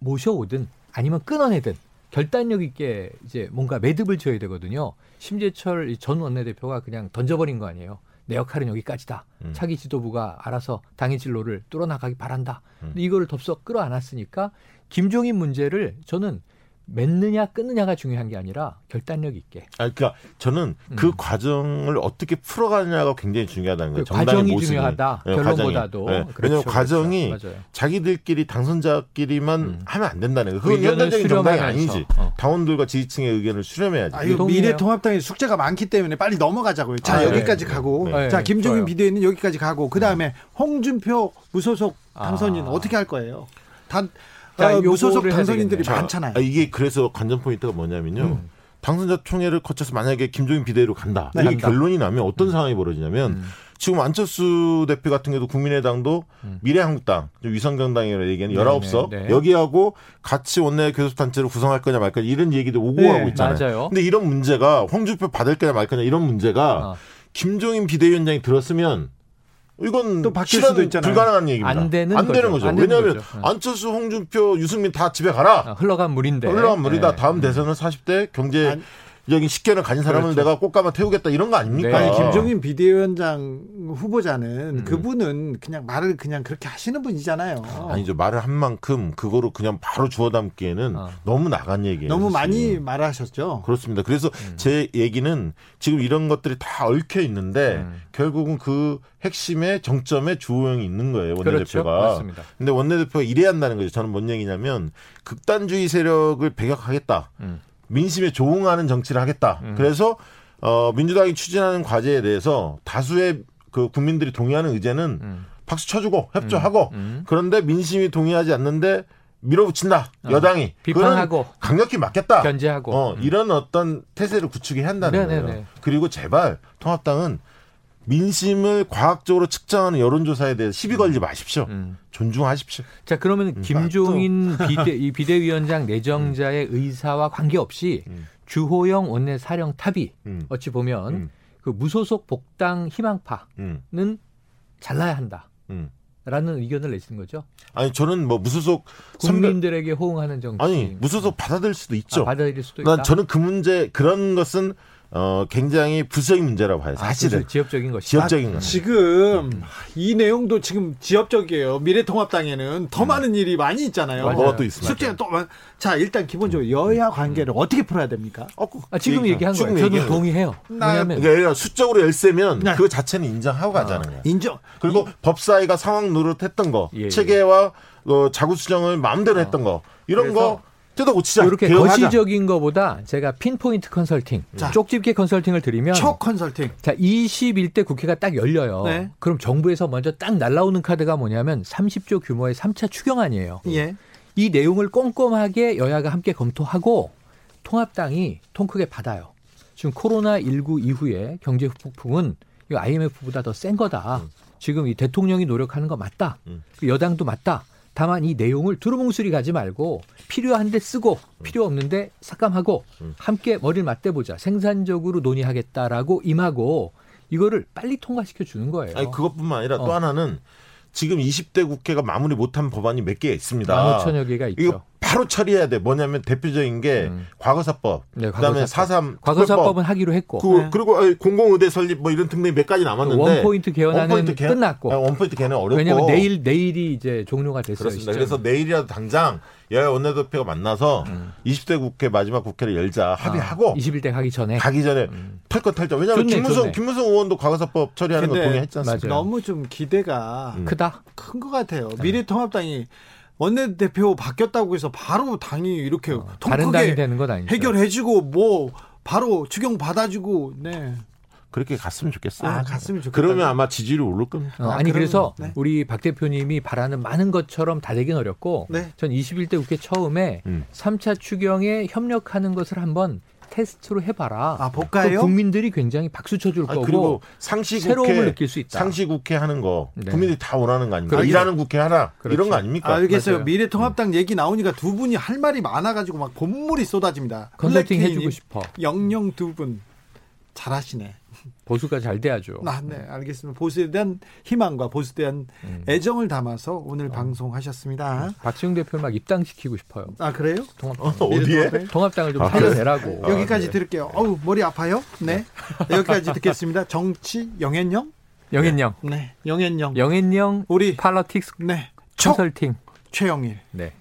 모셔오든 아니면 끊어내든 결단력 있게 이제 뭔가 매듭을 지어야 되거든요. 심재철 전 원내대표가 그냥 던져버린 거 아니에요. 내 역할은 여기까지다. 음. 차기 지도부가 알아서 당의 진로를 뚫어나가기 바란다. 음. 이거를 덥석 끌어안았으니까 김종인 문제를 저는 맺느냐 끊느냐가 중요한 게 아니라 결단력 있게. 아, 그러니까 저는 음. 그 과정을 어떻게 풀어가느냐가 굉장히 중요하다는 거예요. 그 과정이 모습이. 중요하다. 네, 결론보다도. 네. 그렇죠, 왜냐하면 과정이 그렇죠. 자기들끼리 당선자끼리만 음. 하면 안 된다는 거예요. 그건 현실적인 정당이 아니지. 어. 당원들과 지지층의 의견을 수렴해야지. 아, 미래통합당의 숙제가 많기 때문에 빨리 넘어가자고요. 자 아, 여기까지 네. 가고, 네. 자 김종인 비대위는 여기까지 가고, 그 다음에 홍준표 무소속 당선인 아. 어떻게 할 거예요? 단 자, 어, 무소속 당선인들이 많잖아요. 아, 이게 그래서 관전 포인트가 뭐냐면요. 음. 당선자 총회를 거쳐서 만약에 김종인 비대위로 간다. 네, 이게 간다. 결론이 나면 어떤 음. 상황이 벌어지냐면 음. 지금 안철수 대표 같은 경우도 국민의당도 음. 미래한국당, 위성정당이라고 얘기하는 네, 19석 네, 네. 여기하고 같이 원내 교섭단체를 구성할 거냐 말 거냐 이런 얘기도 오고 네, 가고 있잖아요. 맞아요. 근데 이런 문제가 홍준표 받을 거냐 말 거냐 이런 문제가 어. 김종인 비대위원장이 들었으면 이건 또 바뀔 수도 있잖아요. 불가능한 얘기입니다. 안 되는, 안 되는 거죠. 거죠. 왜냐하면 거죠. 안철수, 홍준표, 유승민 다 집에 가라. 아, 흘러간 물인데. 흘러간 물이다. 네. 다음 대선은 40대 경제 안, 여기 식견을 가진 사람을 그렇죠. 내가 꽃가마 태우겠다 이런 거 아닙니까? 네. 아니 김종인 비대위원장 후보자는 음. 그분은 그냥 말을 그냥 그렇게 하시는 분이잖아요. 아니죠 말을 한 만큼 그거로 그냥 바로 주워 담기에는 어. 너무 나간 얘기예요. 너무 많이 말하셨죠. 그렇습니다. 그래서 음. 제 얘기는 지금 이런 것들이 다 얽혀 있는데 음. 결국은 그 핵심의 정점에 주호영이 있는 거예요 원내대표가. 그렇죠. 맞습니다. 근데 원내대표가 이래야 한다는 거죠. 저는 뭔 얘기냐면 극단주의 세력을 배격하겠다. 음. 민심에 조응하는 정치를 하겠다. 음. 그래서 어 민주당이 추진하는 과제에 대해서 다수의 그 국민들이 동의하는 의제는 음. 박수 쳐주고 협조하고 음. 음. 그런데 민심이 동의하지 않는데 밀어붙인다 어. 여당이 비판하고 강력히 막겠다 견제하고 어, 음. 이런 어떤 태세를 구축해야 한다는 네네네. 거예요. 그리고 제발 통합당은 민심을 과학적으로 측정하는 여론조사에 대해서 시비 걸지 음. 마십시오. 음. 존중하십시오. 자, 그러면 음. 김종인 비대, 이 비대위원장 내정자의 음. 의사와 관계없이 음. 주호영 원내 사령 탑이 음. 어찌 보면 그 무소속 복당 희망파는 잘라야 한다. 라는 의견을 내시는 거죠? 아니 저는 뭐 무소속 국민들에게 호응하는 정치 아니 무소속 받아들일 수도 있죠. 아, 받아들일 수도 있다. 저는 그 문제 그런 것은 어, 굉장히 부수적인 문제라고 봐요. 아, 사실은 아, 지역적인 것이 지역적인 아, 것. 지금 음. 이 내용도 지금 지역적이에요. 미래통합당에는 더 음. 많은 일이 많이 있잖아요. 뭐또 있습니다. 숙제는 또 자, 일단 기본적으로 여야 관계를 음. 어떻게 풀어야 됩니까? 어, 그 아, 지금 얘기한 거예요. 저는 얘기하는. 동의해요. 왜냐면 그러니까 수적으로 열세면 네. 그 자체는 인정하고 아, 가자는 거예요. 인정. 그리고 이, 법사위가 상황 노릇했던 거, 예, 예. 체계와 어, 자구 수정을 마음대로 어. 했던 거 이런 거 뜯어 고치자. 이렇게 거시적인 것보다 제가 핀포인트 컨설팅, 자, 쪽집게 컨설팅을 드리면 촉 컨설팅. 자, 21대 국회가 딱 열려요. 네. 그럼 정부에서 먼저 딱 날라오는 카드가 뭐냐면 30조 규모의 3차 추경안이에요. 예. 이 내용을 꼼꼼하게 여야가 함께 검토하고 통합당이 통 크게 받아요. 지금 코로나 19 이후에 경제 폭풍은 이 IMF보다 더 센 거다. 음. 지금 이 대통령이 노력하는 거 맞다. 음. 그 여당도 맞다. 다만 이 내용을 두루뭉술이 가지 말고 필요한데 쓰고 필요 없는데 삭감하고 함께 머리를 맞대보자 생산적으로 논의하겠다라고 임하고 이거를 빨리 통과시켜 주는 거예요. 아니 그것뿐만 아니라 어. 또 하나는 지금 20대 국회가 마무리 못한 법안이 몇 개 있습니다. 15,000여 개가 있죠. 바로 처리해야 돼. 뭐냐면 대표적인 게 음. 과거사법, 네, 그다음에 사삼 과거사법은 하기로 했고, 그, 네. 리고 공공의대 설립 뭐 이런 등등이 몇 가지 남았는데 원포인트 개헌안은 원포인트 개헌, 끝났고, 아, 원포인트 개헌은 어렵고 왜냐하면 내일 내일이 이제 종료가 됐어요. 그렇습니다. 그래서 내일이라도 당장 여야 원내대표가 만나서 음. 20대 국회 마지막 국회를 열자 합의하고 아, 21대 가기 전에 가기 전에 음. 털것 털자. 왜냐하면 좋네, 김무성 좋네. 김무성 의원도 과거사법 처리하는 거 않습니까? 너무 좀 기대가 음. 크다 큰 것 같아요. 미래통합당이 원내대표 바뀌었다고 해서 바로 당이 이렇게 어, 다른 당이 되는 건 아니죠. 해결해주고 뭐 바로 추경 받아주고 네. 그렇게 갔으면 좋겠어요. 아, 갔으면 좋겠다. 그러면 아마 지지율이 오를 겁니다. 어, 아니 그래서 네. 우리 박 대표님이 바라는 많은 것처럼 다 되긴 어렵고 네. 전 21대 국회 처음에 음. 3차 추경에 협력하는 것을 한번 테스트로 해봐라. 아, 볼까요? 국민들이 굉장히 박수 쳐줄 거고. 그리고 상시 국회 느낄 수 있다. 상시 국회 하는 거 네. 국민들이 다 원하는 거 아닙니까? 일하는 국회 하나 그렇죠. 이런 거 아닙니까? 알겠어요. 맞아요. 미래통합당 음. 얘기 나오니까 두 분이 할 말이 많아가지고 막 본물이 쏟아집니다. 컨설팅 해주고 싶어. 영영 두 분 잘하시네. 보수가 잘 돼야죠. 아, 네, 알겠습니다. 보수에 대한 희망과 보수에 대한 음. 애정을 담아서 오늘 어. 방송하셨습니다. 박지영 대표를 막 입당시키고 싶어요. 아, 그래요? 통합, 어, 어디에? 통합당을 좀 아, 살려내라고. 아, 여기까지 네. 들을게요. 어우, 머리 아파요? 네. 네. 여기까지 듣겠습니다. 정치 영앤영? 영앤영. 네. 영앤영. 영앤영. 우리 팔러틱스. 네. 컨설팅. 최영일. 네.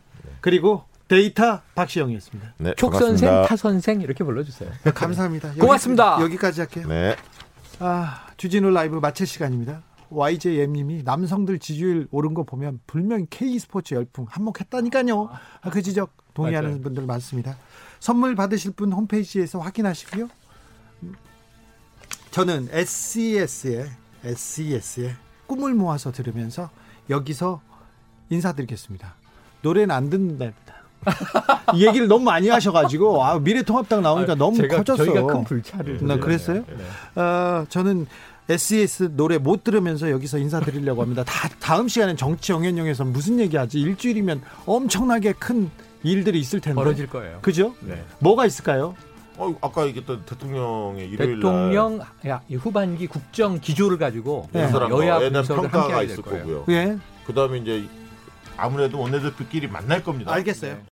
그리고 데이터 박시영이었습니다. 네, 촉선생, 타선생 이렇게 불러주세요. 네, 감사합니다. 고맙습니다. 여기, 까지 할게요. 네. 아, 주진우 라이브 마칠 시간입니다. YJM님이 남성들 지지율 오른 거 보면 분명히 K스포츠 열풍 한몫했다니까요. 아, 그 지적 동의하는 맞아요. 분들 많습니다. 선물 받으실 분 홈페이지에서 확인하시고요. 저는 SES의 SES의 꿈을 모아서 들으면서 여기서 인사드리겠습니다. 노래는 안 듣는답니다. 이 얘기를 너무 많이 하셔가지고 아, 미래통합당 나오니까 아, 너무 제가, 커졌어. 저희가 큰 불차를. 나 그랬어요? 네, 네. 어, 저는 SES 노래 못 들으면서 여기서 인사드리려고 합니다. 다, 다음 시간엔 정치 영현영에서 무슨 얘기하지? 일주일이면 엄청나게 큰 일들이 있을 텐데. 벌어질 거예요. 그죠? 네. 뭐가 있을까요? 어, 아까 얘기했던 대통령의 일요일 대통령 야, 후반기 국정 기조를 가지고 네. 여야 분석을 함께 할 거예요. 거고요. 예. 그다음에 이제 아무래도 원내대표끼리 만날 겁니다. 알겠어요. 네.